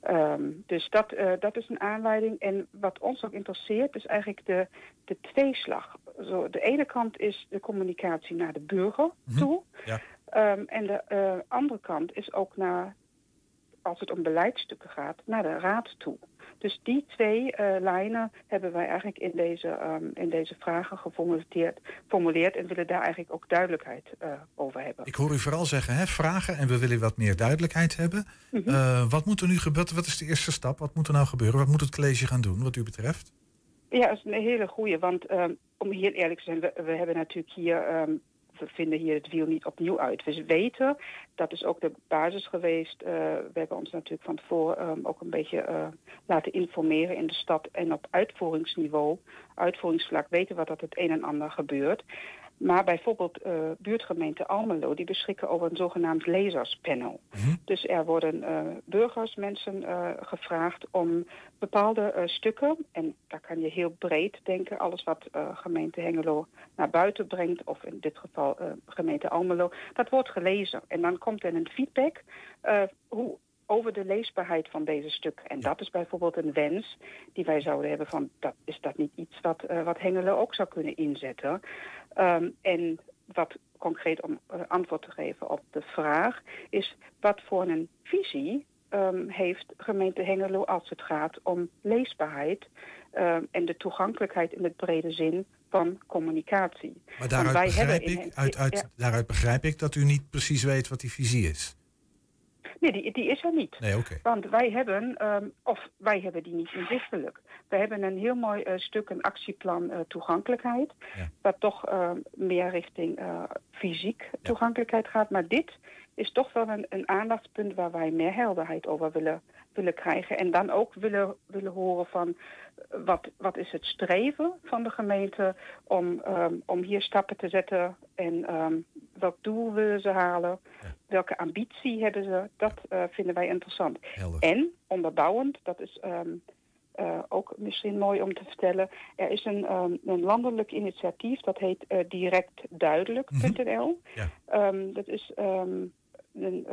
Ehm, dus dat, eh, dat is een aanleiding. En wat ons ook interesseert is eigenlijk de, de tweeslag. Zo, de ene kant is de communicatie naar de burger toe. Ja. Ehm, en de eh, andere kant is ook naar, als het om beleidsstukken gaat, naar de raad toe. Dus die twee eh, lijnen hebben wij eigenlijk in deze, ehm, in deze vragen geformuleerd formuleerd en willen daar eigenlijk ook duidelijkheid eh, over hebben. Ik hoor u vooral zeggen, hè, vragen en we willen wat meer duidelijkheid hebben. Mhm. Eh, wat moet er nu gebeuren? Wat is de eerste stap? Wat moet er nou gebeuren? Wat moet het college gaan doen, wat u betreft? Ja, dat is een hele goeie. Want ehm, om heel eerlijk te zijn, we, we hebben natuurlijk hier. ehm, we vinden hier het wiel niet opnieuw uit. We weten, dat is ook de basis geweest. eh, we hebben ons natuurlijk van tevoren ehm, ook een beetje eh, laten informeren in de stad. En op uitvoeringsniveau, uitvoeringsvlak, weten we dat het een en ander gebeurt. Maar bijvoorbeeld eh, buurtgemeente Almelo, die beschikken over een zogenaamd lezerspanel. Dus er worden eh, burgers, mensen eh, gevraagd om bepaalde stukken, en daar kan je heel breed denken, alles wat gemeente Hengelo naar buiten brengt, of in dit geval gemeente Almelo, dat wordt gelezen. En dan komt er een feedback hoe, over de leesbaarheid van deze stukken. En dat is bijvoorbeeld een wens die wij zouden hebben van, dat, is dat niet iets wat, wat Hengelo ook zou kunnen inzetten? Ehm, en wat concreet om uh, antwoord te geven op de vraag, is wat voor een visie um, heeft gemeente Hengelo als het gaat om leesbaarheid um, en de toegankelijkheid in het brede zin van communicatie. Maar daaruit begrijp, ik, uit, uit, ja. daaruit begrijp ik dat u niet precies weet wat die visie is. Nee, die, die is er niet. Nee, okay. Want wij hebben, um, of wij hebben die niet inzichtelijk. We hebben een heel mooi uh, stuk, een actieplan uh, toegankelijkheid. Ja. Wat toch uh, meer richting fysiek toegankelijkheid gaat. Maar dit is toch wel een, een aandachtspunt waar wij meer helderheid over willen, willen krijgen. En dan ook willen, willen horen van wat, wat is het streven van de gemeente om, um, om hier stappen te zetten en um, welk doel willen ze halen, ja. welke ambitie hebben ze, dat uh, vinden wij interessant. Helder. En onderbouwend, dat is um, uh, ook misschien mooi om te vertellen, er is een, een landelijk initiatief dat heet uh, directduidelijk.nl. Mm -hmm. ja. dat is een,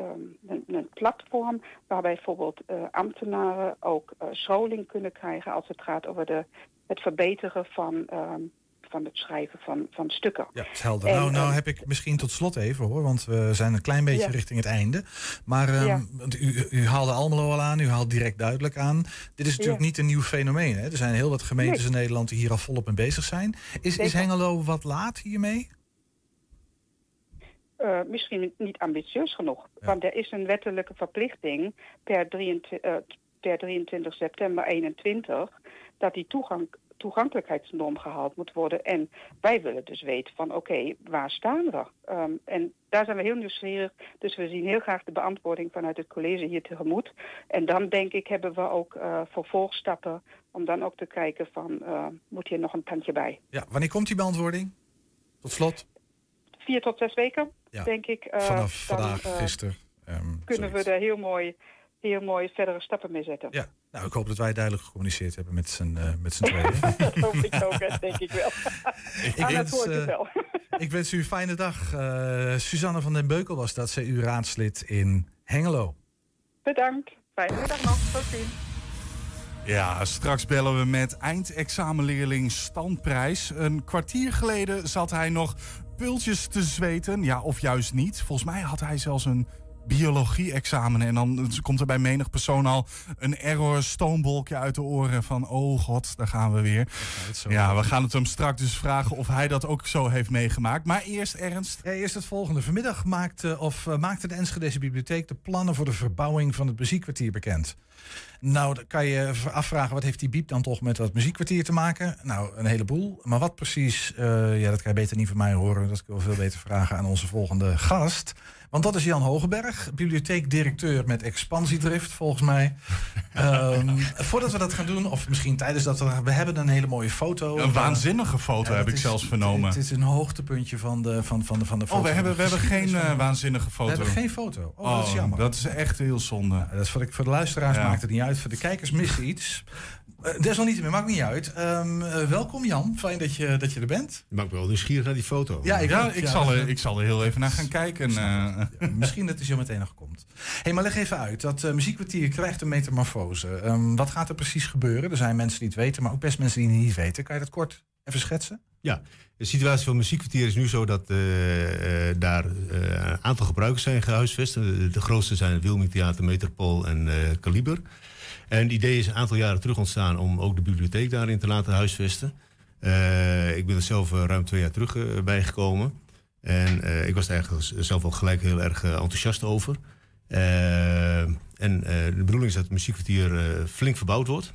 een, een, platform waarbij bijvoorbeeld uh, ambtenaren ook uh, scholing kunnen krijgen als het gaat over de, het verbeteren van, uh, van het schrijven van, van stukken. Ja, is helder. En, nou, nou heb ik misschien tot slot even hoor, want we zijn een klein beetje ja. richting het einde. Maar um, ja. u, u, haalde Almelo al aan, u haalt direct duidelijk aan. Dit is natuurlijk ja. niet een nieuw fenomeen. Hè? Er zijn heel wat gemeentes nee. in Nederland die hier al volop mee bezig zijn. Is, is Hengelo wat laat hiermee? Uh, misschien niet ambitieus genoeg. Ja. Want er is een wettelijke verplichting per 23, uh, per 23 september 21 dat die toegang, toegankelijkheidsnorm gehaald moet worden. En wij willen dus weten van oké, okay, waar staan we? Um, en daar zijn we heel nieuwsgierig. Dus we zien heel graag de beantwoording vanuit het college hier tegemoet. En dan denk ik hebben we ook uh, vervolgstappen om dan ook te kijken van moet hier nog een tandje bij. Ja, wanneer komt die beantwoording? Tot slot? Vier tot zes weken, ja. denk ik. Uh, Vanaf dan, vandaag, uh, gisteren. Um, kunnen zoiets. we er heel mooi, heel mooi verdere stappen mee zetten. Ja, nou, ik hoop dat wij duidelijk gecommuniceerd hebben met z'n uh, met z'n tweeën. *laughs* dat hoop ik ook, denk ik wel. *laughs* ik, ah, wens, dat uh, wel. *laughs* ik wens u een fijne dag. Uh, Suzanne van den Beukel was dat, zij uw raadslid in Hengelo. Bedankt. Fijne middag nog. Tot ziens. Ja, straks bellen we met eindexamenleerling Standprijs. Een kwartier geleden zat hij nog pultjes te zweten. Ja, of juist niet. Volgens mij had hij zelfs een biologie-examen. En dan komt er bij menig persoon al een error stoombolkje uit de oren van... oh god, daar gaan we weer. Ja, we gaan het hem straks dus vragen of hij dat ook zo heeft meegemaakt. Maar eerst, Ernst. Ja, eerst het volgende. Vanmiddag maakte, of, uh, maakte de Enschedeze Bibliotheek de plannen voor de verbouwing van het muziekkwartier bekend. Nou, dan kan je afvragen, wat heeft die biep dan toch met dat muziekkwartier te maken? Nou, een heleboel. Maar wat precies, uh, ja, dat kan je beter niet van mij horen. Dat kan ik wel veel beter vragen aan onze volgende gast. Want dat is Jan Hogeberg, bibliotheekdirecteur met expansiedrift, volgens mij. um, *laughs* voordat we dat gaan doen, of misschien tijdens dat we... We hebben een hele mooie foto. Een waanzinnige foto ja, heb ik is, zelfs vernomen. Het is een hoogtepuntje van de, van, van de, van de foto. Oh, we hebben, we hebben geen uh, waanzinnige foto. We hebben geen foto. Oh, oh, dat is jammer. Dat is echt heel zonde. Ja, dat is voor, de, voor de luisteraars. Maakt het niet uit. Voor de kijkers mist iets. Uh, desalniettemin, maakt niet uit. Um, uh, welkom Jan, fijn dat je, dat je er bent. Je maakt me wel nieuwsgierig naar die foto. Ja, ik, ja, ik, ja, zal, er, ik zal er heel even naar gaan kijken. Uh. misschien dat hij zo meteen nog komt. hey, maar leg even uit. Dat muziekkwartier krijgt een metamorfose. Um, wat gaat er precies gebeuren? Er zijn mensen die het weten, maar ook best mensen die het niet weten. Kan je dat kort even schetsen? Ja, de situatie van muziekkwartier is nu zo dat uh, uh, daar uh, een aantal gebruikers zijn gehuisvest. De, grootste zijn het Wilming Theater, Metropool en Kaliber. En het idee is een aantal jaren terug ontstaan om ook de bibliotheek daarin te laten huisvesten. Ik ben er zelf ruim twee jaar terug uh, bijgekomen. En ik was er eigenlijk zelf al gelijk heel erg enthousiast over. en de bedoeling is dat het muziekkwartier flink verbouwd wordt.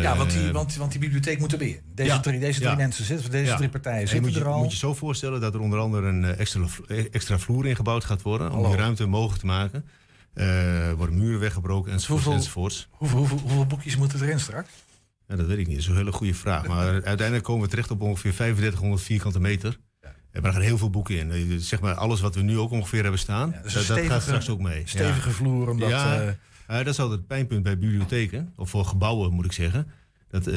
Ja, want die, want, want die bibliotheek moet erbij. Deze ja, drie, deze drie ja. mensen zitten, deze ja. drie partijen zitten moet je, er al. moet je zo voorstellen dat er onder andere een extra, extra vloer ingebouwd gaat worden... Hallo. om die ruimte mogelijk te maken. Er uh, worden muren weggebroken enzovoorts. Hoeveel, enzovoorts. Hoeveel, hoeveel, hoeveel, boekjes moeten erin straks? Ja, dat weet ik niet. Dat is een hele goede vraag. Maar *laughs* uiteindelijk komen we terecht op ongeveer 3500 vierkante meter. En er gaan heel veel boeken in. Zeg maar alles wat we nu ook ongeveer hebben staan, ja, dus dat, stevige, gaat straks ook mee. Stevige vloer. Omdat, ja, uh, dat is altijd het pijnpunt bij bibliotheken. Of voor gebouwen moet ik zeggen. Dat uh,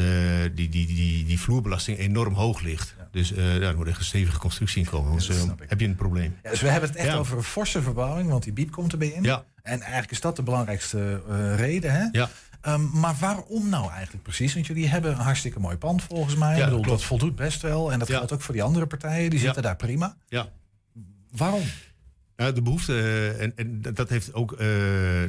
die, die, die, die vloerbelasting enorm hoog ligt. Ja. Dus daar moet echt een stevige constructie in komen. Anders heb je een probleem. Ja, dus we hebben het echt over een forse verbouwing, want die biep komt erbij in. Ja. En eigenlijk is dat de belangrijkste reden. Hè? Ja. Ehm, maar waarom nou eigenlijk precies? Want jullie hebben een hartstikke mooi pand volgens mij. Ja, Ik bedoel, klopt. dat voldoet best wel. En dat Ja. geldt ook voor die andere partijen. Die Ja. zitten daar prima. Ja. Waarom? Nou, de behoefte, eh, en, en dat- heeft ook, eh,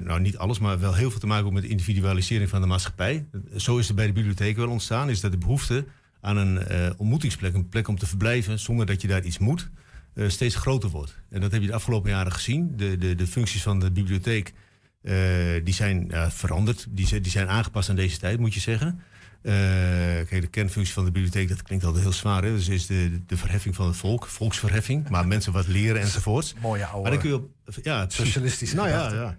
nou niet alles, maar wel heel veel te maken met de individualisering van de maatschappij. Zo is er bij de bibliotheek wel ontstaan, is dat de behoefte aan een eh, ontmoetingsplek, een plek om te verblijven zonder dat je daar iets moet, steeds groter wordt. En dat heb je de afgelopen jaren gezien. De, de, de functies van de bibliotheek die zijn veranderd, die, die zijn aangepast aan deze tijd, moet je zeggen. Eh, kijk, de kernfunctie van de bibliotheek, dat klinkt altijd heel zwaar. Hè? Dus is de, de verheffing van het volk, volksverheffing, maar *laughs* mensen wat leren enzovoorts. Mooie oude Maar dan kun je op, ja, socialistische Nou ja, ja.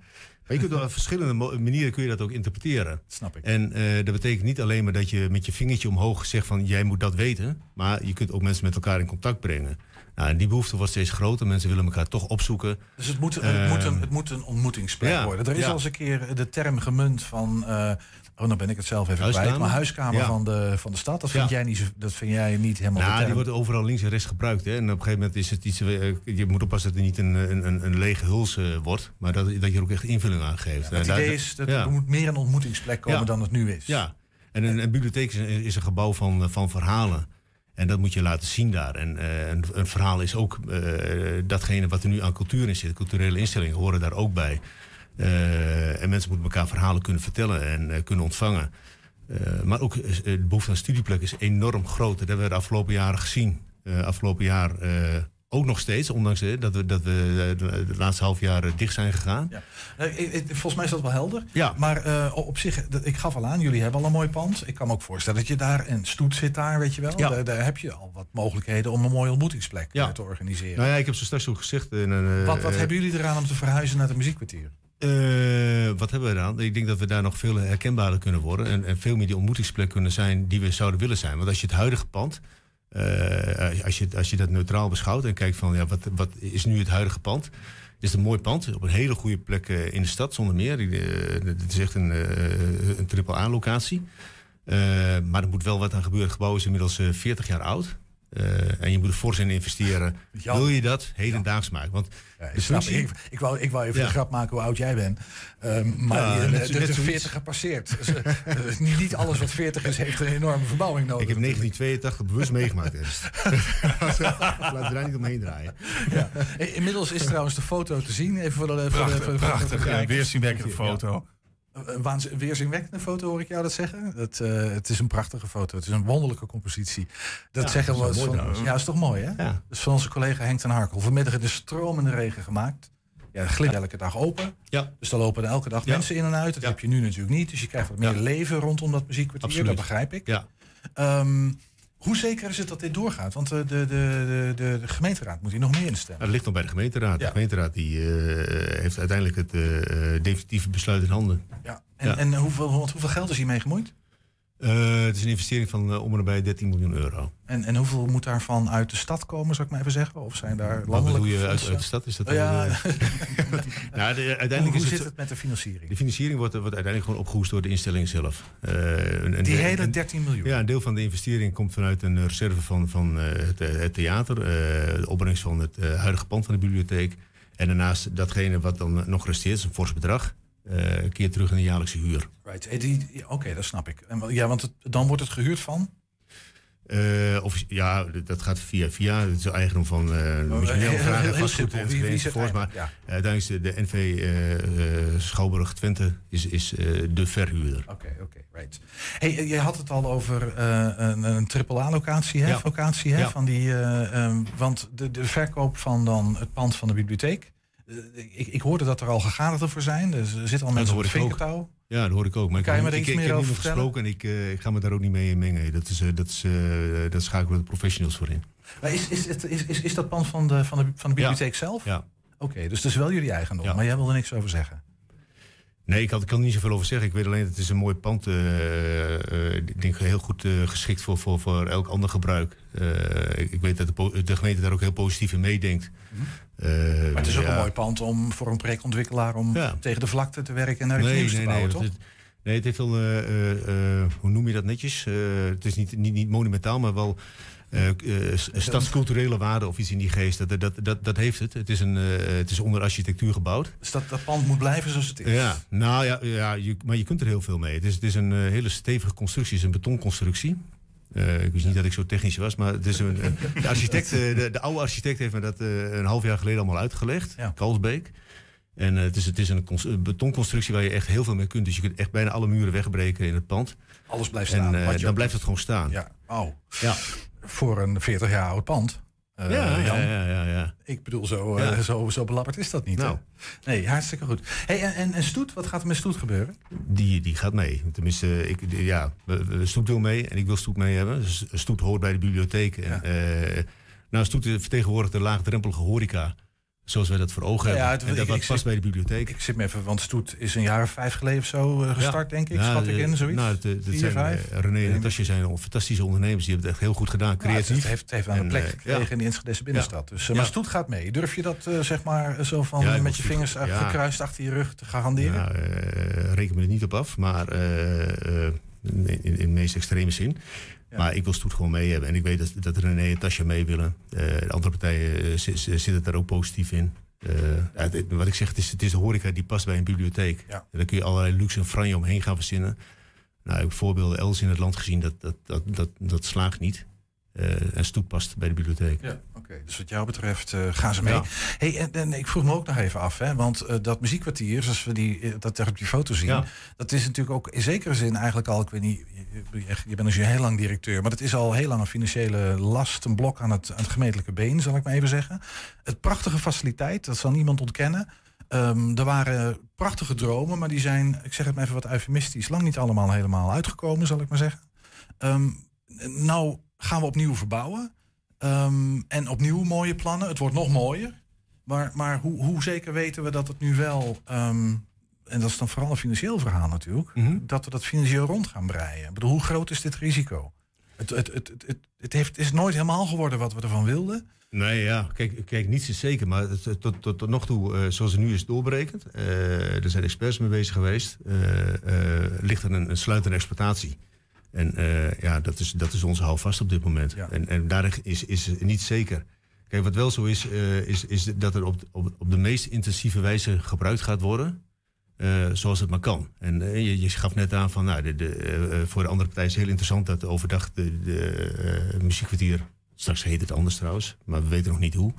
Maar je kunt op verschillende manieren kun je dat ook interpreteren. Snap ik. En eh, dat betekent niet alleen maar dat je met je vingertje omhoog zegt van jij moet dat weten. Maar je kunt ook mensen met elkaar in contact brengen. Nou, en die behoefte wordt steeds groter. Mensen willen elkaar toch opzoeken. Dus het moet, het moet, een, het moet een ontmoetingsplek ja, worden. Er is ja. al eens een keer de term gemunt van... eh, oh, nou ben ik het zelf even Huiskamer? kwijt. Maar huiskamer Ja. van, de, van de stad. Dat vind, Ja. jij, niet, dat vind jij niet helemaal de Nou, die wordt overal links en rechts gebruikt. Hè. En op een gegeven moment is het iets. eh, je moet oppassen dat het niet een, een, een, lege huls eh, wordt. Maar dat, dat je er ook echt invulling aan geeft. het Eh, daar- idee is dat ja. er moet meer een ontmoetingsplek komen Ja. dan het nu is. Ja, en een, een bibliotheek is een, is een gebouw van, eh, van verhalen. En dat moet je laten zien daar. En een, een verhaal is ook datgene wat er nu aan cultuur in zit. Culturele instellingen horen daar ook bij. Eh, en mensen moeten elkaar verhalen kunnen vertellen en eh, kunnen ontvangen. Eh, maar ook de behoefte aan studieplek is enorm groot. Dat hebben we de afgelopen jaren gezien. Afgelopen jaar ook nog steeds, ondanks dat we, dat we de, laatste half jaar dicht zijn gegaan. Ja. Volgens mij is dat wel helder. Ja. Maar op zich, ik gaf al aan, jullie hebben al een mooi pand. Ik kan me ook voorstellen dat je daar, en Stoet zit daar, weet je wel. Ja. Daar, daar heb je al wat mogelijkheden om een mooie ontmoetingsplek Ja. te organiseren. Nou ja, ik heb zo straks ook gezegd. wat wat hebben jullie eraan om te verhuizen naar het muziekkwartier? Eh, wat hebben we dan? Ik denk dat we daar nog veel herkenbaarder kunnen worden. En, en veel meer die ontmoetingsplek kunnen zijn die we zouden willen zijn. Want als je het huidige pand, eh, als, je, als je dat neutraal beschouwt en kijkt van ja, wat, wat is nu het huidige pand? Is een mooi pand op een hele goede plek in de stad, zonder meer. Eh, Het is echt een, een triple-A-locatie. Eh, maar er moet wel wat aan gebeuren. Het gebouw is inmiddels eh, 40 jaar oud. Eh, en je moet er fors in investeren. Jan. Wil je dat hedendaags maken? Want Ja, ik, snap, functie- ik, ik, wou, ik wou even Ja. de grap maken hoe oud jij bent. Ehm, maar Ja, je- net- de, net de zoiets. 40 gepasseerd. Dus, eh, *laughs* niet, niet alles wat 40 is, heeft een enorme verbouwing nodig. Ik heb 1982 bewust meegemaakt. Ernst. Laten we daar niet omheen draaien. Ja. Eh, Inmiddels is trouwens de foto te zien. Even voor de, voor de, voor de- voor de- voor Prachtig, foto. Een weerzinwekkende foto hoor ik jou dat zeggen. Dat, eh, het is een prachtige foto. Het is een wonderlijke compositie. Dat Ja, zeggen dat we is van. Ja, is toch mooi hè? Ja. Dat is van onze collega Henk ten Harkel. Vanmiddag in de stromende regen gemaakt. Ja, glimt elke dag open. Ja. Dus daar lopen er elke dag Ja. mensen in en uit. Dat heb je nu natuurlijk niet. Dus je krijgt wat meer leven rondom dat muziekkwartier. Absoluut. Dat begrijp ik. Ja. Ehm, hoe zeker is het dat dit doorgaat? Want eh, de, de, de, de, de gemeenteraad moet hier nog meer instemmen. Dat ligt nog bij de gemeenteraad. Ja. De gemeenteraad die, eh, heeft uiteindelijk het eh, definitieve besluit in handen. Ja. En, Ja. en hoeveel, hoeveel geld is hiermee gemoeid? Eh, het is een investering van eh, om en nabij 13 miljoen euro. En, en hoeveel moet daarvan uit de stad komen, zou ik maar even zeggen? Of zijn daar Wat landelijke bedoel je uit, de stad? Is dat Oh, ja. eh, *laughs* *laughs* nou, de- uiteindelijk hoe is zit het, het met de financiering? De financiering wordt, wordt uiteindelijk gewoon opgehoest door de instelling zelf. Een- Die een- hele een- 13 miljoen. Ja, een deel van de investering komt vanuit een reserve van, van het, het theater. de opbrengst van het huidige pand van de bibliotheek. En daarnaast datgene wat dan nog resteert, is een fors bedrag. Eh keer terug in de jaarlijkse huur. Right. Eh, Oké, dat snap ik. En, ja, want het, dan wordt het gehuurd van? Eh, of, ja, dat gaat via via. Het is eigendom van uh, heel- heel- heel vastgoed is het. Maar eigenlijk? uiteindelijk is de, de NV Schouwburg Twente is, is de verhuurder. Oké, oké, right. Hey, je had het al over een, een triple-A-locatie, hè? Ja. Vocatie, hè? Ja. Van die, eh, ehm, want de, de verkoop van dan het pand van de bibliotheek. Eh, ik, ik hoorde dat er al gegadigden voor zijn. Dus er zitten al mensen op ik vinkertouw. Ja, dat hoor ik ook. Maar Kan je ik, me er ik, ik, meer heb over gesproken en ik, eh, ik ga me daar ook niet mee in mengen. Dat is, eh, dat is, dat schakelen we de professionals voor in. Maar is, is, het, is, is, is dat pand van de, van de, van de bibliotheek zelf? Ja. Oké, dus het is wel jullie eigendom. Ja. Maar jij wil er niks over zeggen. Nee, ik, had, ik kan er niet zoveel over zeggen. Ik weet alleen dat het is een mooi pand. ik denk heel goed geschikt voor, voor, voor elk ander gebruik. Ik, ik weet dat de, gemeente daar ook heel positief in meedenkt. Eh, Maar het is ook ja. een mooi pand om voor een projectontwikkelaar om Ja. tegen de vlakte te werken en naar de Nee, nieuws te nee, bouwen, nee. toch? Nee, het heeft wel, eh, hoe noem je dat netjes? Het is niet, niet, niet monumentaal, maar wel stadsculturele waarde of iets in die geest. Dat, dat, dat, dat heeft het. Het is, een, het is onder architectuur gebouwd. Dus dat, dat pand moet blijven zoals het is. Ja, nou ja, ja je, maar je kunt er heel veel mee. Het is, het is een hele stevige constructie, het is een betonconstructie. Eh, ik wist niet dat ik zo technisch was, maar het is een, de, architect, eh, de, de oude architect heeft me dat eh, een half jaar geleden allemaal uitgelegd. Kalsbeek. En het, is, het is een, cons- een betonconstructie waar je echt heel veel mee kunt. Dus je kunt echt bijna alle muren wegbreken in het pand. Alles blijft staan. dan blijft het gewoon staan. Ja. Oh. Ja. Voor een 40 jaar oud pand. Eh, Ja, ja, ja, ja, ja. Ik bedoel, zo, eh, zo, zo belabberd is dat niet. Nou. hè? Nee, hartstikke goed. Hey, en, en, en Stoet, wat gaat er met Stoet gebeuren? Die, die gaat mee. Tenminste, ik, die- ja, Stoet wil mee en ik wil Stoet mee hebben. Dus Stoet hoort bij de bibliotheek. En, eh, nou, Stoet vertegenwoordigt de laagdrempelige horeca. Zoals wij dat voor ogen Ja, hebben. het- en dat ik- past bij de bibliotheek. Ik zit me even, want Stoet is een jaar of vijf geleden of zo eh, gestart, denk ik. Ja, Schat ik de- in, zoiets? Nou, het Vier, zijn, vijf? eh, René en Natasja zijn al fantastische ondernemers. Die hebben het echt heel goed gedaan, Ja, creatief. het heeft, aan de En, plek eh, gekregen ja. in de Enschedese binnenstad. Ja. Dus, eh, maar Ja. Stoet gaat mee. Durf je dat eh, zeg maar zo van Ja, met je Stoet- vingers eh, ja. gekruist achter je rug te garanderen? Nou, eh, reken me er niet op af, maar eh, eh, in, in de meest extreme zin. Maar ik wil Stoet gewoon mee hebben. En ik weet dat, dat René en Tasja mee willen. Eh, de andere partijen eh, zi- zi- zitten daar ook positief in. Eh, ja, het- wat ik zeg, het is, het is de horeca die past bij een bibliotheek. Ja. En daar kun je allerlei luxe en franje omheen gaan verzinnen. Nou, ik heb voorbeelden elders in het land gezien, dat, dat, dat, dat, dat slaagt niet. Eh, en Stoet past bij de bibliotheek. Ja, oké. Dus wat jou betreft eh, gaan ze mee. Ja. Hey, en, en ik vroeg me ook nog even af, hè, want eh, dat muziekkwartier, zoals we die, dat daar op die foto zien, Ja. dat is natuurlijk ook in zekere zin eigenlijk al, ik weet niet, je, je- je bent dus heel lang directeur, maar dat is al heel lang een financiële last, een blok aan het, aan het gemeentelijke been, zal ik maar even zeggen. Het prachtige faciliteit, dat zal niemand ontkennen. Ehm, er waren prachtige dromen, maar die zijn, ik zeg het maar even wat eufemistisch, lang niet allemaal helemaal uitgekomen, zal ik maar zeggen. Ehm, nou gaan we opnieuw verbouwen. Ehm, en opnieuw mooie plannen. Het wordt nog mooier. Maar, maar hoe, hoe zeker weten we dat het nu wel... ehm, en dat is dan vooral een financieel verhaal natuurlijk... dat we dat financieel rond gaan breien. Ik bedoel, hoe groot is dit risico? Het, het, het, het, het, heeft, is nooit helemaal geworden wat we ervan wilden. Nee, ja, kijk, kijk niets is zeker. Maar tot, tot, tot nog toe, eh, zoals het nu is doorberekend... eh, er zijn experts mee bezig geweest... eh, ligt er een, een sluitende exploitatie. En eh, ja, dat is, dat is onze houvast op dit moment. En, en daar is, is niet zeker. Kijk, wat wel zo is, eh, is, is dat er op, op, op de meest intensieve wijze gebruikt gaat worden... eh, zoals het maar kan. En je, je gaf net aan van, nou, de, de, voor de andere partij is het heel interessant dat overdag de, de muziekkwartier, straks heet het anders trouwens, maar we weten nog niet hoe,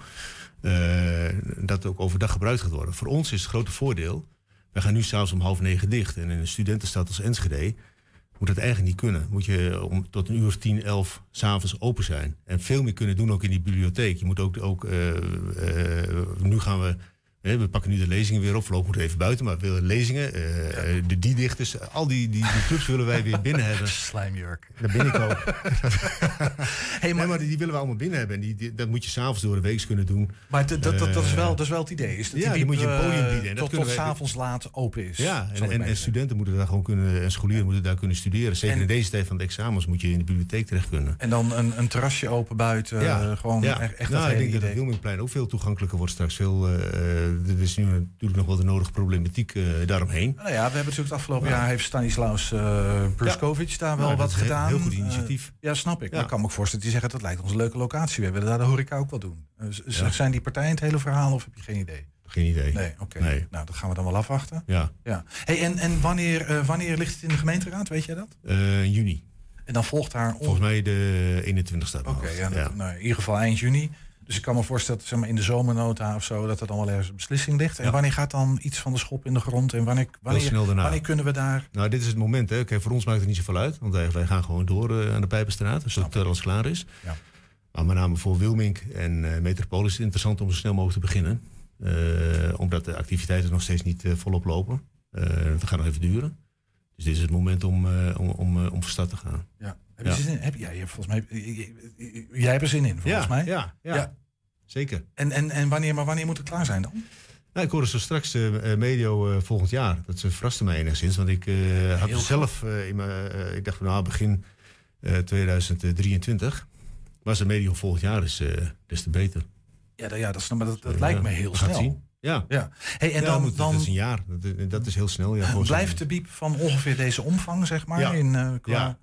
dat ook overdag gebruikt gaat worden. Voor ons is het grote voordeel, wij gaan nu s'avonds om half negen dicht en in een studentenstad als Enschede moet dat eigenlijk niet kunnen. Moet je om tot een uur of tien, elf s'avonds open zijn. En veel meer kunnen doen ook in die bibliotheek. Je moet ook, ook eh, eh, nu gaan we, we pakken nu de lezingen weer op. Moeten we even buiten, maar we willen lezingen. eh, eh, de die-dichters, al die, die, die clubs willen wij weer binnen *laughs* hebben. Slijmjurk. Daar ben ik ook. hey, maar, maar die, die willen we allemaal binnen hebben. En die, die- dat moet je s'avonds door de week kunnen doen. Maar dat, dat, dat, dat is, Eh, wel, dat is wel het idee. Is dat ja, die moet je een wiep, podium eh, bieden. En dat tot tot s'avonds laat open is. Ja, en, ik studenten moeten daar gewoon kunnen, en scholieren moeten daar kunnen studeren. Zeker En- in deze tijd van de examens moet je in de bibliotheek terecht kunnen. En dan een, een terrasje open buiten. eh, gewoon ja. echt, nou, dat ik hele denk dat het idee. Wilmingplein ook veel toegankelijker wordt straks. Veel, eh, eh, er is nu natuurlijk nog wel de nodige problematiek eh, daaromheen. Nou ja, we hebben natuurlijk het afgelopen jaar heeft Stanislaus uh, Bruskovic daar wel Nou, wat een heel- gedaan. heel goed initiatief. Eh, ja, snap ik. Ja. Maar ik kan me ook voorstellen dat die zeggen dat lijkt ons een leuke locatie. We willen daar de horeca ook wel doen. Eh, Ja. Zijn die partijen het hele verhaal of heb je geen idee? Geen idee. Nee, oké. Nee. Nou, dat gaan we dan wel afwachten. Ja, Ja. Hey, en en wanneer, eh, wanneer ligt het in de gemeenteraad, weet jij dat? eh, juni. En dan volgt daar... Volgens mij de 21 staat. Oké, ja, dat- nou, in ieder geval eind juni. Dus ik kan me voorstellen, zeg maar, in de zomernota of zo, dat er dan wel ergens een beslissing ligt. En Ja. wanneer gaat dan iets van de schop in de grond? En wanneer, wanneer, wanneer kunnen we daar... Nou, dit is het moment. Hè. Kijk, voor ons maakt het niet zoveel uit. Want wij, wij gaan gewoon door eh, aan de Pijpenstraat. Dus dat alles klaar is. Ja. Maar met name voor Wilmink en eh Metropolis is het interessant om zo snel mogelijk te beginnen. Eh, omdat de activiteiten nog steeds niet eh, volop lopen. Eh dat gaat nog even duren. Dus dit is het moment om, eh, om, om, eh, om van start te gaan. Ja. Heb je zin in? Heb, ja, je hebt volgens mij, jij hebt er zin in, volgens mij. ja, ja. Zeker. En, en, en wanneer, maar wanneer moet het klaar zijn dan? Nou, ik hoorde zo straks eh, medio eh, volgend jaar. Dat ze verraste mij enigszins. Want ik eh, had zelf in mijn, ik dacht van nou begin eh, 2023. Maar als het medio volgend jaar is, eh, des te beter. Ja, dat, ja, dat, is- maar dat, dat Ja, lijkt me heel snel. zien. Ja. ja. Hey, en Ja, dan, moet- dan Dat is een jaar. Dat, dat is heel snel. Ja, *laughs* blijft de biep van ongeveer deze omvang, zeg maar. Ja. In, qua... Ja.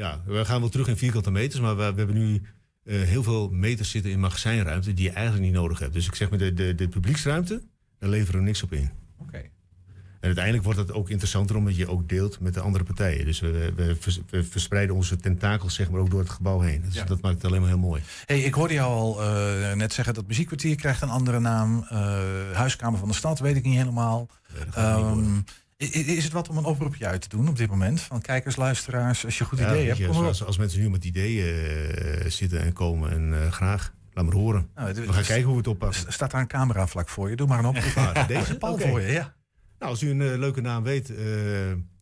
Ja, we gaan wel terug in vierkante meters, maar we, we hebben nu eh, heel veel meters zitten in magazijnruimte die je eigenlijk niet nodig hebt. Dus ik zeg maar, de, de, de publieksruimte, daar leveren we niks op in. Oké. En uiteindelijk wordt het ook interessanter omdat je ook deelt met de andere partijen. Dus we, we, vers- we verspreiden onze tentakels zeg maar, ook door het gebouw heen. Dus Ja. dat maakt het alleen maar heel mooi. Hey, ik hoorde jou al eh, net zeggen dat muziekkwartier krijgt een andere naam. Eh, Huiskamer van de Stad, weet ik niet helemaal. Ehm, is het wat om een oproepje uit te doen op dit moment? Van kijkers, luisteraars, als je een goed Ja, idee hebt, kom op. als, als mensen nu met ideeën eh, zitten en komen en eh, graag, laat maar horen. Nou, we gaan kijken hoe we het oppakken. Staat daar een camera vlak voor je. Doe maar een oproep. Deze? Oké. voor je, ja. Nou, als u een eh, leuke naam weet, eh,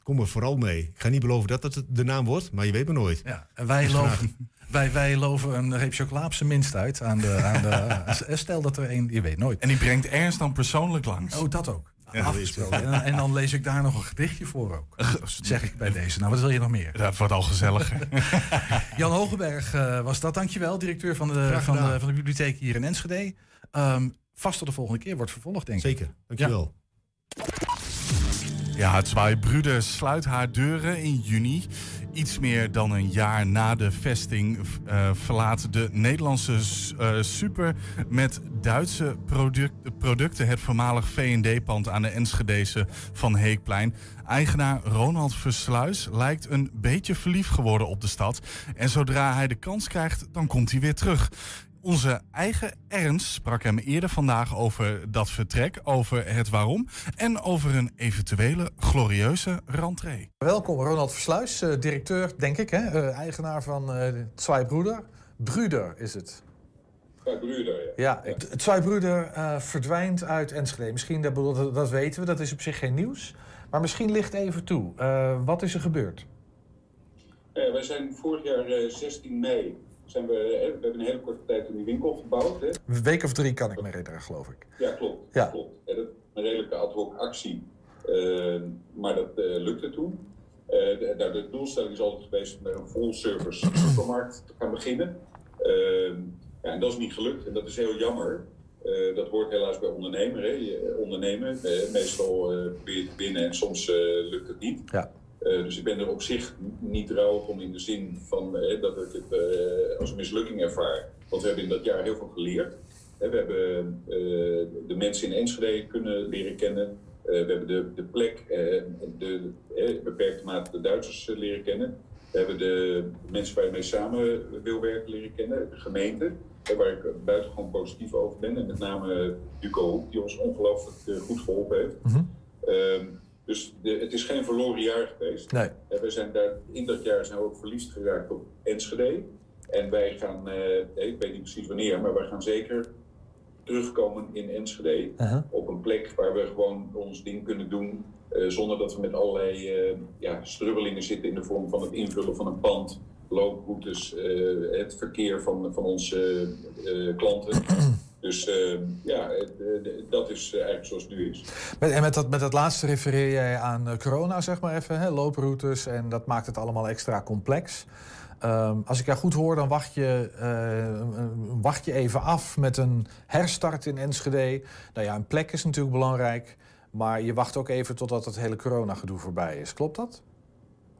kom er vooral mee. Ik ga niet beloven dat het de naam wordt, maar je weet maar nooit. ja. En wij loven, wij, wij loven een reep chocola op zijn minst uit. Aan de, aan de, *laughs* stel dat er een, je weet nooit. En die brengt Ernst dan persoonlijk langs. Oh, dat ook. Ja, Afgesproken. En, en dan lees ik daar nog een gedichtje voor ook. Zeg ik bij deze. Nou, wat wil je nog meer? Dat wordt al gezelliger. *laughs* Jan Hogenberg eh, was dat. Dankjewel, directeur van de, van, de, van de bibliotheek hier in Enschede. Ehm, vast tot de volgende keer wordt vervolgd, denk ik. Zeker, dankjewel. Ja, het Zwaaibrude sluit haar deuren in juni. Iets meer dan een jaar na de vesting eh, verlaat de Nederlandse eh, super met Duitse product- producten het voormalig V&D-pand aan de Enschedese Van Heekplein. Eigenaar Ronald Versluis lijkt een beetje verliefd geworden op de stad. En zodra hij de kans krijgt, dan komt hij weer terug. Onze eigen Ernst sprak hem eerder vandaag over dat vertrek, over het waarom en over een eventuele glorieuze rentree. Welkom, Ronald Versluis, eh, directeur, denk ik, hè? eh, eigenaar van uh, Zweibruder. Bruder is het. Bruder, ja. Ja, Zweibruder eh, verdwijnt uit Enschede. Misschien, dat, dat, dat weten we, dat is op zich geen nieuws. Maar misschien ligt even toe. Eh, wat is er gebeurd? Wij zijn vorig jaar eh, 16 mei, zijn we, we hebben een hele korte tijd toen die winkel gebouwd. Hè? Een week of drie kan ik me herinneren, geloof ik. Ja, klopt. Ja. klopt. Dat een redelijke ad hoc actie, eh, maar dat eh, lukte toen. Eh, de, nou, de doelstelling is altijd geweest om met een full service *clears throat* supermarkt te gaan beginnen. Eh, ja, en dat is niet gelukt en dat is heel jammer. Eh, dat hoort helaas bij ondernemer, hè. Je, ondernemen. Meestal probeer je te winnen en soms lukt het niet. Ja. Eh, dus ik ben er op zich niet rouwig om in de zin van eh, dat ik het eh, als een mislukking ervaar. Want we hebben in dat jaar heel veel geleerd. We hebben de mensen in Enschede kunnen leren kennen. We hebben de, de plek, de beperkte mate de Duitsers leren kennen. We hebben de mensen waar je mee samen wil werken leren kennen. De gemeente, waar ik buitengewoon positief over ben. En met name Duco Hoek, die ons ongelooflijk goed geholpen heeft. Ehm, dus de, het is geen verloren jaar geweest. Nee. We zijn daar, in dat jaar zijn we ook verliefd geraakt op Enschede. En wij gaan, eh, ik weet niet precies wanneer, maar wij gaan zeker terugkomen in Enschede. Op een plek waar we gewoon ons ding kunnen doen. eh, zonder dat we met allerlei eh, ja, strubbelingen zitten in de vorm van het invullen van een pand, looproutes, het verkeer van, van onze klanten. *clears throat* Dus eh, ja, eh, dat is eigenlijk zoals het nu is. Met, en met dat, met dat laatste refereer jij aan eh, corona, zeg maar even, hè? looproutes. En dat maakt het allemaal extra complex. Ehm, als ik jou goed hoor, dan wacht je, eh, wacht je even af met een herstart in Enschede. Nou ja, een plek is natuurlijk belangrijk. Maar je wacht ook even totdat het hele corona-gedoe voorbij is. Klopt dat?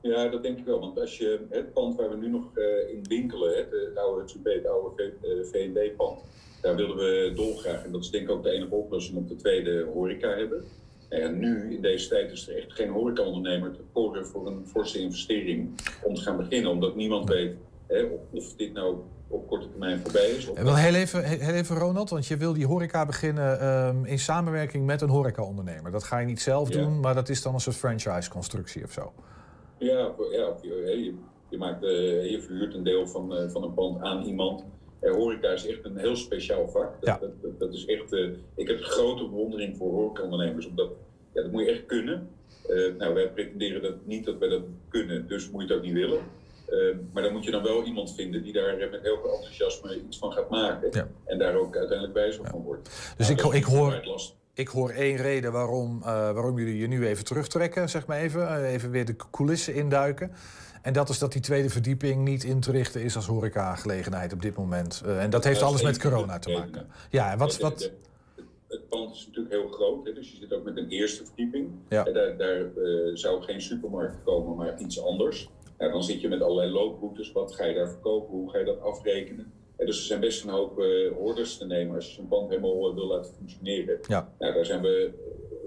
Ja, dat denk ik wel. Want als je het pand waar we nu nog eh, in winkelen, het, het oude het oude V&D-pand, daar wilden we dolgraag. En dat is denk ik ook de enige oplossing op de tweede horeca hebben. En nu, in deze tijd, is er echt geen horecaondernemer te koren voor een forse investering om te gaan beginnen. Omdat niemand weet hè, of, of dit nou op korte termijn voorbij is. Wel heel even, heel even, Ronald, want je wil die horeca beginnen ehm, in samenwerking met een horecaondernemer. Dat ga je niet zelf Ja. doen, maar dat is dan een soort franchise-constructie of zo. Ja, ja je, je, maakt, eh, je verhuurt een deel van, eh, van een pand aan iemand. Horeca is echt een heel speciaal vak. Dat, Ja. dat, dat, dat is echt, eh, ik heb grote bewondering voor horecaondernemers. Omdat, ja, dat moet je echt kunnen. Eh, nou, wij pretenderen dat niet dat wij dat kunnen, dus moet je het ook niet willen. Eh, maar dan moet je dan wel iemand vinden die daar met heel veel enthousiasme iets van gaat maken. Ja. En daar ook uiteindelijk wijzer van wordt. Dus Nou, ik, ik, hoor, ik hoor één reden waarom, waarom jullie je nu even terugtrekken, zeg maar even. even weer de coulissen induiken. En dat is dat die tweede verdieping niet in te richten is als horecagelegenheid op dit moment. Eh, en dat heeft alles met corona te maken. Ja, en wat, wat, het pand is natuurlijk heel groot, hè, dus je zit ook met een eerste verdieping. Ja. En daar daar eh, zou geen supermarkt komen, maar iets anders. Nou, dan zit je met allerlei looproutes. Wat ga je daar verkopen? Hoe ga je dat afrekenen? En dus er zijn best een hoop eh orders te nemen als je zo'n pand helemaal wil laten functioneren. Ja. Nou, daar zijn we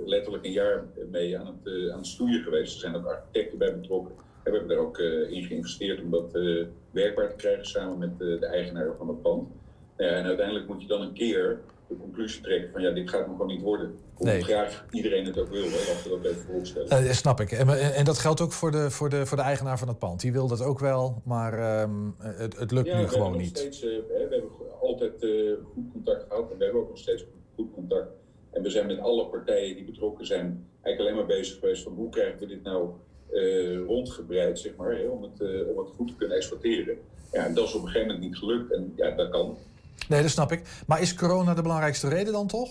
letterlijk een jaar mee aan het, aan het stoeien geweest. Er zijn ook architecten bij betrokken. We hebben daar ook eh, in geïnvesteerd om dat eh, werkbaar te krijgen samen met eh, de eigenaar van het pand. Nou en uiteindelijk moet je dan een keer de conclusie trekken van ja, dit gaat nog gewoon niet worden. Hoe Nee. graag iedereen het ook wil, laten we dat even voorstellen. Dat snap ik. En, en- dat geldt ook voor de, voor, de, voor de eigenaar van het pand. Die wil dat ook wel, maar ehm, het, het lukt ja, nu gewoon niet. Steeds, we hebben altijd goed contact gehad en we hebben ook nog steeds goed contact. En we zijn met alle partijen die betrokken zijn eigenlijk alleen maar bezig geweest van hoe krijgen we dit nou rondgebreid, zeg maar, om, het, eh, om goed te kunnen exporteren. Ja, en dat is op een gegeven moment niet gelukt en ja, dat kan. Nee, dat snap ik. Maar is corona de belangrijkste reden dan toch?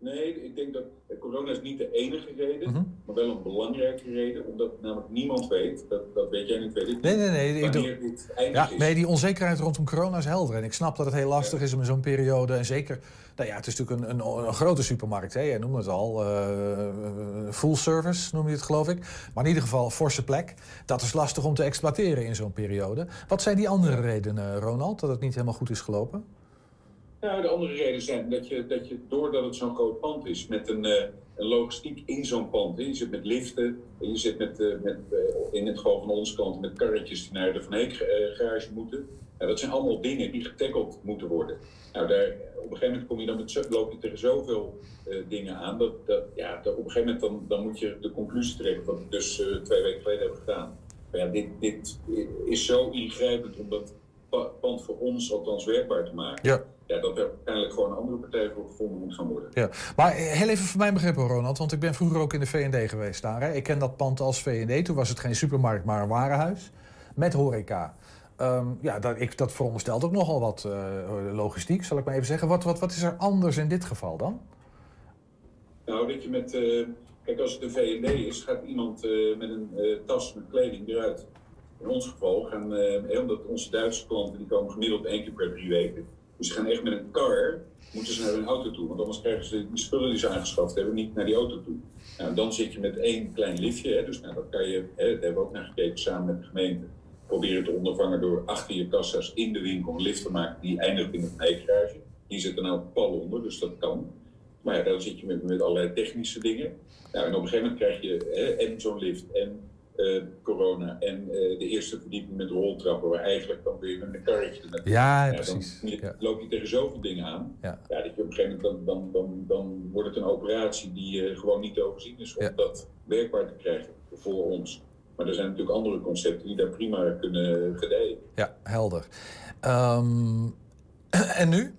Nee, ik denk dat eh, corona is niet de enige reden, Mhm. maar wel een belangrijke reden, omdat namelijk niemand weet, dat, dat weet jij niet, weet ik Nee, niet, nee, nee. Ik doe, ja, is. nee, die onzekerheid rondom corona is helder. En ik snap dat het heel lastig is om in zo'n periode. En zeker, nou ja, het is natuurlijk een, een, een grote supermarkt. Hè? Jij noemde het al. eh, full service noem je het, geloof ik. Maar in ieder geval, forse plek. Dat is lastig om te exploiteren in zo'n periode. Wat zijn die andere redenen, Ronald, dat het niet helemaal goed is gelopen? Nou, de andere reden zijn dat je, dat je doordat het zo'n groot pand is, met een, eh, een logistiek in zo'n pand. Hè. Je zit met liften, en je zit met, eh, met, eh, in het geval van onze kant met karretjes die naar de Van Heek eh, garage moeten. Dat zijn allemaal dingen die getackled moeten worden. Nou, daar, op een gegeven moment kom je dan met, loop je tegen zoveel dingen aan. Dat, dat, ja, dat op een gegeven moment dan, dan moet je de conclusie trekken, wat we dus twee weken geleden hebben gedaan. Maar ja, dit, dit is zo ingrijpend om dat pa- pand voor ons althans werkbaar te maken. Ja. Ja, dat er uiteindelijk gewoon een andere partij voor gevonden moet gaan worden. Ja, maar heel even voor mijn begrip, Ronald, want ik ben vroeger ook in de V&D geweest daar. Hè. Ik ken dat pand als V&D. Toen was het geen supermarkt, maar een warenhuis met horeca. Ehm, ja, dat, ik, dat veronderstelt ook nogal wat eh, logistiek, zal ik maar even zeggen. Wat, wat, wat is er anders in dit geval dan? Nou, dat je met... eh, kijk, als het een V&D is, gaat iemand eh, met een tas met kleding eruit. In ons geval gaan... omdat onze Duitse klanten, die komen gemiddeld één keer per drie weken. Dus ze gaan echt met een car, moeten ze naar hun auto toe. Want anders krijgen ze die spullen die ze aangeschaft hebben niet naar die auto toe. Nou, dan zit je met één klein liftje. Hè, dus nou, dat kan je, hè, daar hebben we ook naar gekeken samen met de gemeente. Proberen te ondervangen door achter je kassa's in de winkel een lift te maken die eindigt in het garage. Die zit er nou pal onder, dus dat kan. Maar dan zit je met, met allerlei technische dingen. Nou, en op een gegeven moment krijg je hè, en zo'n lift en eh, corona en eh, de eerste verdieping met roltrappen, waar eigenlijk dan weer met een karretje naartoe. Ja, dan precies. je- loop je tegen zoveel dingen aan. Ja. Ja, dat je op een gegeven moment dan, dan, dan, dan wordt het een operatie die eh, gewoon niet te overzien is om dat werkbaar te krijgen voor ons. Maar er zijn natuurlijk andere concepten die daar prima kunnen gedijen. Ja, helder. Ehm, *clears throat* en nu?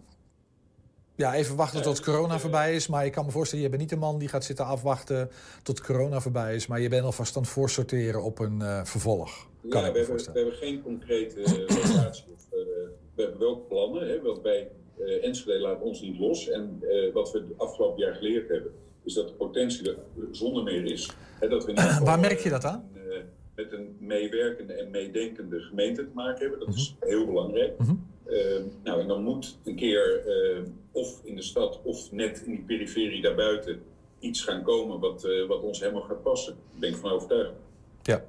Ja, even wachten tot corona voorbij is. Maar ik kan me voorstellen, je bent niet de man die gaat zitten afwachten tot corona voorbij is. Maar je bent alvast aan het voorsorteren op een eh, vervolg. Kan ja, ik we hebben, voorstellen. we hebben geen concrete eh, locatie. Of, eh, we hebben wel plannen, hè, want bij eh Enschede laat ons niet los. En wat we het afgelopen jaar geleerd hebben, is dat de potentie er zonder meer is. Hè, dat we *clears throat* geval, Waar merk je dat aan? Met een meewerkende en meedenkende gemeente te maken hebben. Dat is Mhm. heel belangrijk. Eh, nou, en dan moet een keer eh, of in de stad of net in die periferie daarbuiten iets gaan komen wat, eh, wat ons helemaal gaat passen. Daar ben ik van overtuigd. Ja,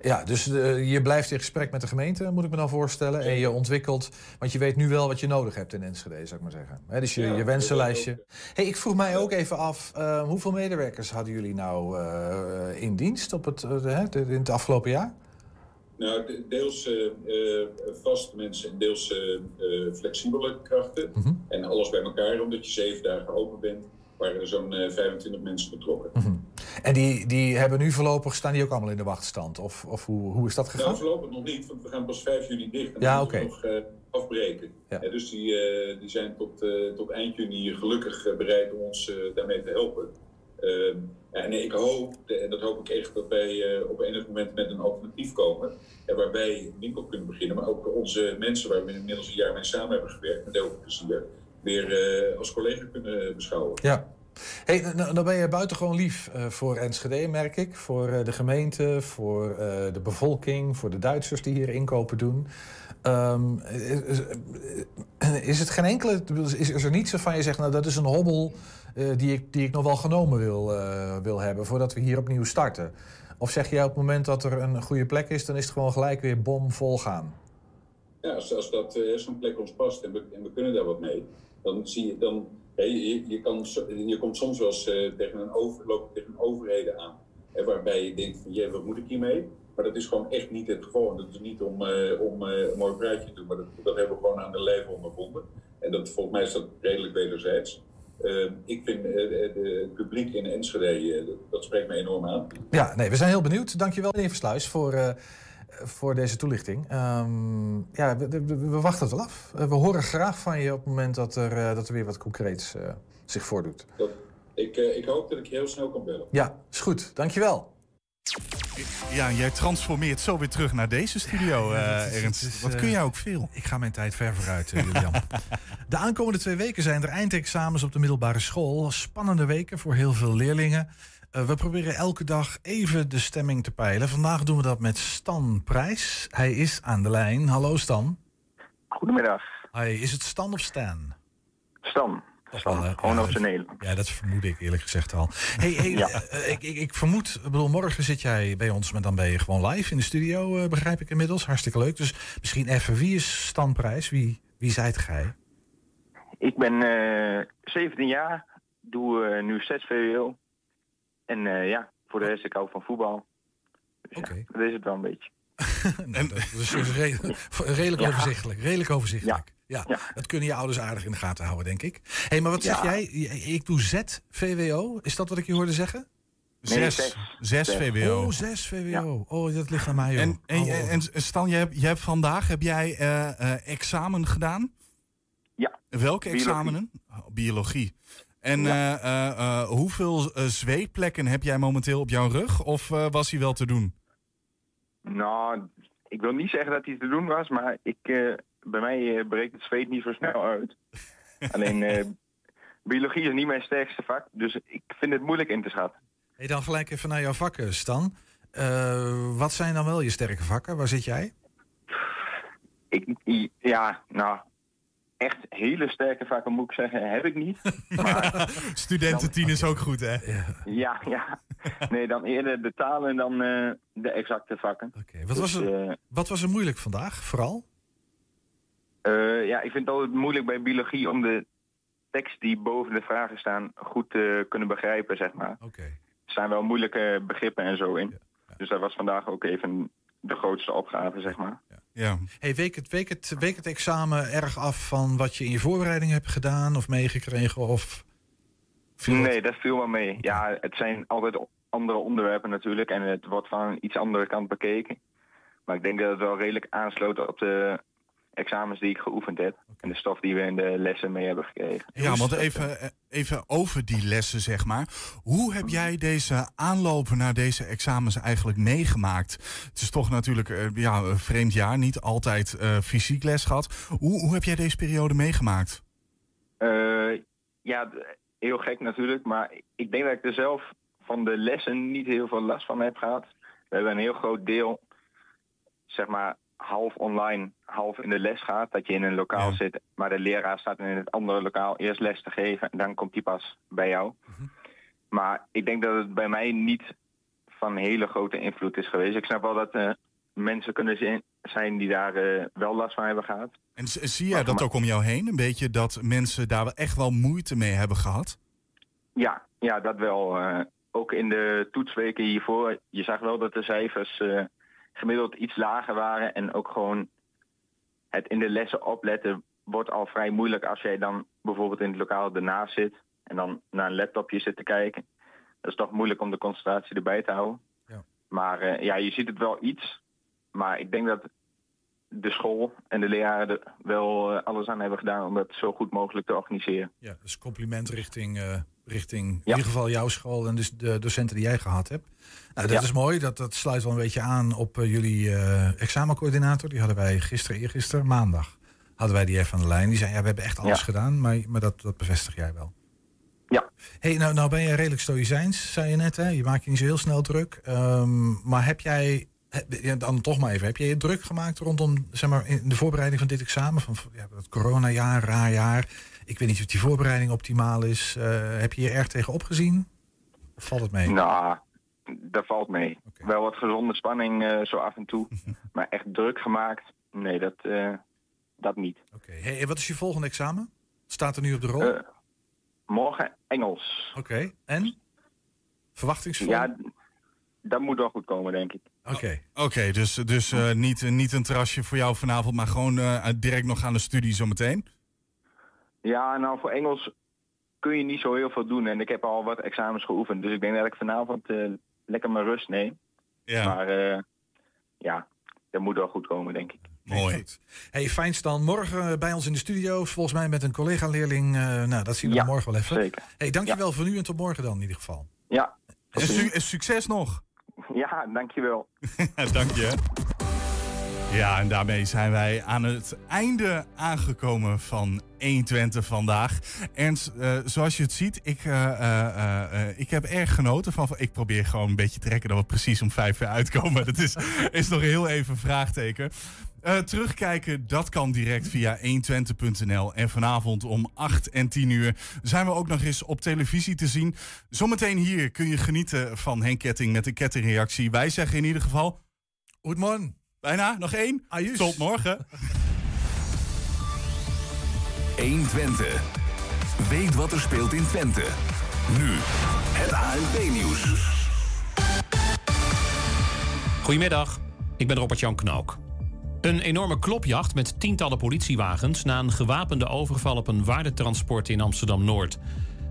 ja dus eh, je blijft in gesprek met de gemeente, moet ik me dan voorstellen. En je ontwikkelt, want je weet nu wel wat je nodig hebt in Enschede, zou ik maar zeggen. Dus je, Ja, je dat wensenlijstje. Hey, ik vroeg mij ook even af, eh, hoeveel medewerkers hadden jullie nou eh, in dienst op het, in het afgelopen jaar? Nou, de- deels eh, vaste mensen en deels flexibele krachten. Mhm. En alles bij elkaar, omdat je zeven dagen open bent, waren er zo'n eh, 25 mensen betrokken. Mhm. En die, die hebben nu voorlopig, staan die ook allemaal in de wachtstand? Of, of hoe, hoe is dat gegaan? Nou, voorlopig nog niet, want we gaan pas 5 juni dicht. En Ja, dan moeten we oké. nog eh, afbreken. Ja. Dus die, eh, die zijn tot, eh, tot eind juni gelukkig bereid om ons daarmee te helpen. Ehm, ja, en ik hoop, en dat hoop ik echt, dat wij op enig moment met een alternatief komen. En waarbij een winkel kunnen beginnen, maar ook onze mensen waar we inmiddels een jaar mee samen hebben gewerkt, met heel veel plezier, weer als collega kunnen beschouwen. Ja. Hey, nou, dan ben je buitengewoon lief eh, voor Enschede, merk ik. Voor eh, de gemeente, voor eh, de bevolking, voor de Duitsers die hier inkopen doen. Ehm, is, het geen enkele. Is, er niets waarvan je zegt, nou dat is een hobbel die, ik, die ik nog wel genomen wil, wil hebben voordat we hier opnieuw starten? Of zeg jij op het moment dat er een goede plek is, dan is het gewoon gelijk weer bomvol gaan? Ja, als, als dat zo'n plek ons past en we, en we kunnen daar wat mee, dan zie je dan. Je, je, komt soms wel eens eh, tegen een over, tegen overheden aan. Waarbij je denkt van, wat moet ik hiermee? Maar dat is gewoon echt niet het geval. Dat is niet om, eh, om eh, een mooi praatje te doen, maar dat, dat hebben we gewoon aan de lijf ondervonden. En dat, volgens mij is dat redelijk wederzijds. Eh, ik vind het publiek in Enschede, dat, spreekt me enorm aan. Ja, nee, we zijn heel benieuwd. Dankjewel, meneer Versluis, voor, voor deze toelichting. Ehm, ja, we, we- we wachten het wel af. Eh, we horen graag van je op het moment dat er, eh, dat er weer wat concreets eh, zich voordoet. Dat, ik, eh, ik hoop dat ik je heel snel kan bellen. Ja, is goed. Dankjewel. Ja, jij transformeert zo weer terug naar deze studio, Ja, eh, Ernst. is, Wat kun jij ook veel? Ik ga mijn tijd ver vooruit, *laughs* Julian. De aankomende twee weken zijn er eindexamens op de middelbare school. Spannende weken voor heel veel leerlingen. Eh, we proberen elke dag even de stemming te peilen. Vandaag doen we dat met Stan Prijs. Hij is aan de lijn. Hallo Stan. Goedemiddag. Hi, is het Stan of Stan? Stan. Stan, Gewoon op zijn Nederlands. Ja, dat vermoed ik eerlijk gezegd al. Hey, hey, *laughs* Ja. eh, ik, ik, ik vermoed, ik bedoel, morgen zit jij bij ons, maar dan ben je gewoon live in de studio, eh, begrijp ik inmiddels. Hartstikke leuk. Dus misschien even, wie is Stan Prijs? Wie, wie zijt gij? Ik ben eh 17 jaar, doe eh, nu 6 VWO. En eh, ja, voor de rest, ik hou van voetbal. Dus ja, dat is het wel een beetje. *laughs* Nou, dat is dus re- redelijk Ja. overzichtelijk. Redelijk overzichtelijk. Ja. Ja. dat kunnen je ouders aardig in de gaten houden, denk ik. Hé, hey, maar wat zeg Ja. jij? Ik doe Z VWO. Is dat wat ik je hoorde zeggen? Nee, Zes. zes. Zes Zes. VWO. Oh, 6 VWO. Oh, dat ligt aan mij, joh. En, en, Oh. en, en Stan, jij hebt, jij hebt vandaag heb jij eh, eh, examen gedaan? Ja. Welke Biologie. examenen? Oh, biologie. En eh, eh, eh, hoeveel zweetplekken heb jij momenteel op jouw rug? Of eh, was hij wel te doen? Nou, ik wil niet zeggen dat hij te doen was, maar ik, eh, bij mij breekt het zweet niet zo snel uit. *laughs* Alleen, eh, biologie is niet mijn sterkste vak, dus ik vind het moeilijk in te schatten. Hey, dan gelijk even naar jouw vakken, Stan. Eh, wat zijn dan wel je sterke vakken? Waar zit jij? Ik, ja, nou, echt hele sterke vakken moet ik zeggen, heb ik niet. *laughs* Studententien is ook goed, hè? Ja, ja. Nee, dan eerder de talen dan eh, de exacte vakken. Wat, was Dus, er, eh, wat was er moeilijk vandaag, vooral? eh, ja, ik vind het altijd moeilijk bij biologie om de tekst die boven de vragen staan goed te kunnen begrijpen, zeg maar. Oké. Er staan wel moeilijke begrippen en zo in. Dus dat was vandaag ook even de grootste opgave, zeg maar. Ja. Hey, week, het, week, het, week het examen erg af van wat je in je voorbereiding hebt gedaan of meegekregen? Of het- Nee, dat viel wel mee. Ja, het zijn altijd andere onderwerpen natuurlijk en het wordt van een iets andere kant bekeken. Maar ik denk dat het wel redelijk aansloot op de examens die ik geoefend heb. En de stof die we in de lessen mee hebben gekregen. Ja, want even, eh, even over die lessen, zeg maar. Hoe heb jij deze aanlopen naar deze examens eigenlijk meegemaakt? Het is toch natuurlijk eh, ja, een vreemd jaar, niet altijd eh, fysiek les gehad. Hoe, hoe heb jij deze periode meegemaakt? Eh, ja, heel gek natuurlijk. Maar ik denk dat ik er zelf van de lessen niet heel veel last van heb gehad. We hebben een heel groot deel, zeg maar, half online, half in de les gaat. Dat je in een lokaal zit, maar de leraar staat in het andere lokaal eerst les te geven. En dan komt hij pas bij jou. Maar ik denk dat het bij mij niet van hele grote invloed is geweest. Ik snap wel dat er mensen kunnen zi- zijn die daar eh, wel last van hebben gehad. En zie jij dat ook om jou heen? Een beetje dat mensen daar wel echt wel moeite mee hebben gehad? Ja, ja dat wel. eh, ook in de toetsweken hiervoor, je zag wel dat de cijfers gemiddeld iets lager waren. En ook gewoon het in de lessen opletten wordt al vrij moeilijk als jij dan bijvoorbeeld in het lokaal ernaast zit en dan naar een laptopje zit te kijken. Dat is toch moeilijk om de concentratie erbij te houden. Ja. Maar eh, ja, je ziet het wel iets. Maar ik denk dat de school en de leraren er wel eh, alles aan hebben gedaan om dat zo goed mogelijk te organiseren. Ja, dus compliment richting, eh, richting in ieder geval jouw school en dus de docenten die jij gehad hebt. Nou, dat Ja. is mooi. Dat, dat sluit wel een beetje aan op eh, jullie eh, examencoördinator. Die hadden wij gisteren, eergisteren, maandag. Hadden wij die even aan de lijn. Die zei, ja, we hebben echt alles Ja. gedaan. Maar, maar dat, dat bevestig jij wel. Ja. Hey, nou, nou ben je redelijk stoïcijns, zei je net. Hè? Je maakt je niet zo heel snel druk. Ehm, maar heb jij, heb- dan toch maar even, heb jij je druk gemaakt rondom zeg maar, in de voorbereiding van dit examen? Van ja, dat coronajaar, raar jaar. Ik weet niet of die voorbereiding optimaal is. Eh, heb je je erg tegen opgezien? Of valt het mee? Nou, dat valt mee. Wel wat gezonde spanning eh, zo af en toe. maar echt druk gemaakt, nee, dat, eh, dat niet. Oké. Hey, en wat is je volgende examen? Staat er nu op de rol? Morgen Engels. Oké. En? Verwachtingsvol? Ja, dat moet wel goed komen, denk ik. Oké. Oké, dus, dus eh, niet, niet een terrasje voor jou vanavond, maar gewoon eh, direct nog aan de studie zometeen? Ja, nou voor Engels kun je niet zo heel veel doen. En ik heb al wat examens geoefend. Dus ik denk dat ik vanavond eh, lekker mijn rust neem. Ja. Maar eh, ja, dat moet wel goed komen, denk ik. Mooi. Hey, fijnst dan morgen bij ons in de studio. Volgens mij met een collega-leerling. Eh, nou, dat zien we Ja, dan morgen wel even. zeker. Hey, dankjewel voor nu en tot morgen dan in ieder geval. Ja. En su- en succes nog. Ja, dankjewel. Dank je. *laughs* Ja, en daarmee zijn wij aan het einde aangekomen van 120 vandaag. Ernst, eh, zoals je het ziet, ik, eh, eh, ik heb erg genoten van... Ik probeer gewoon een beetje te trekken dat we precies om vijf uur uitkomen. Dat is, is nog heel even een vraagteken. Terugkijken, dat kan direct via 120.nl. En vanavond om 8 en 10 uur zijn we ook nog eens op televisie te zien. Zometeen hier kun je genieten van Henk Ketting met een kettingreactie. Wij zeggen in ieder geval... Goedemorgen. Bijna, nog één. Tot morgen. 120. Weet wat er speelt in Twente. Nu het ANP-nieuws. Goedemiddag, ik ben Robert-Jan Knook. Een enorme klopjacht met tientallen politiewagens... na een gewapende overval op een waardetransport in Amsterdam-Noord.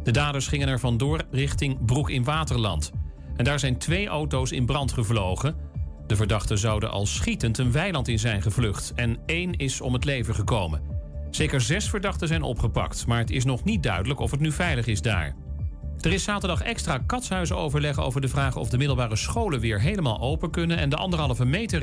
De daders gingen er vandoor richting Broek in Waterland. En daar zijn twee auto's in brand gevlogen. De verdachten zouden al schietend een weiland in zijn gevlucht... en één is om het leven gekomen. Zeker zes verdachten zijn opgepakt... maar het is nog niet duidelijk of het nu veilig is daar. Er is zaterdag extra katshuizen overleg over de vraag of de middelbare scholen weer helemaal open kunnen en de anderhalve meter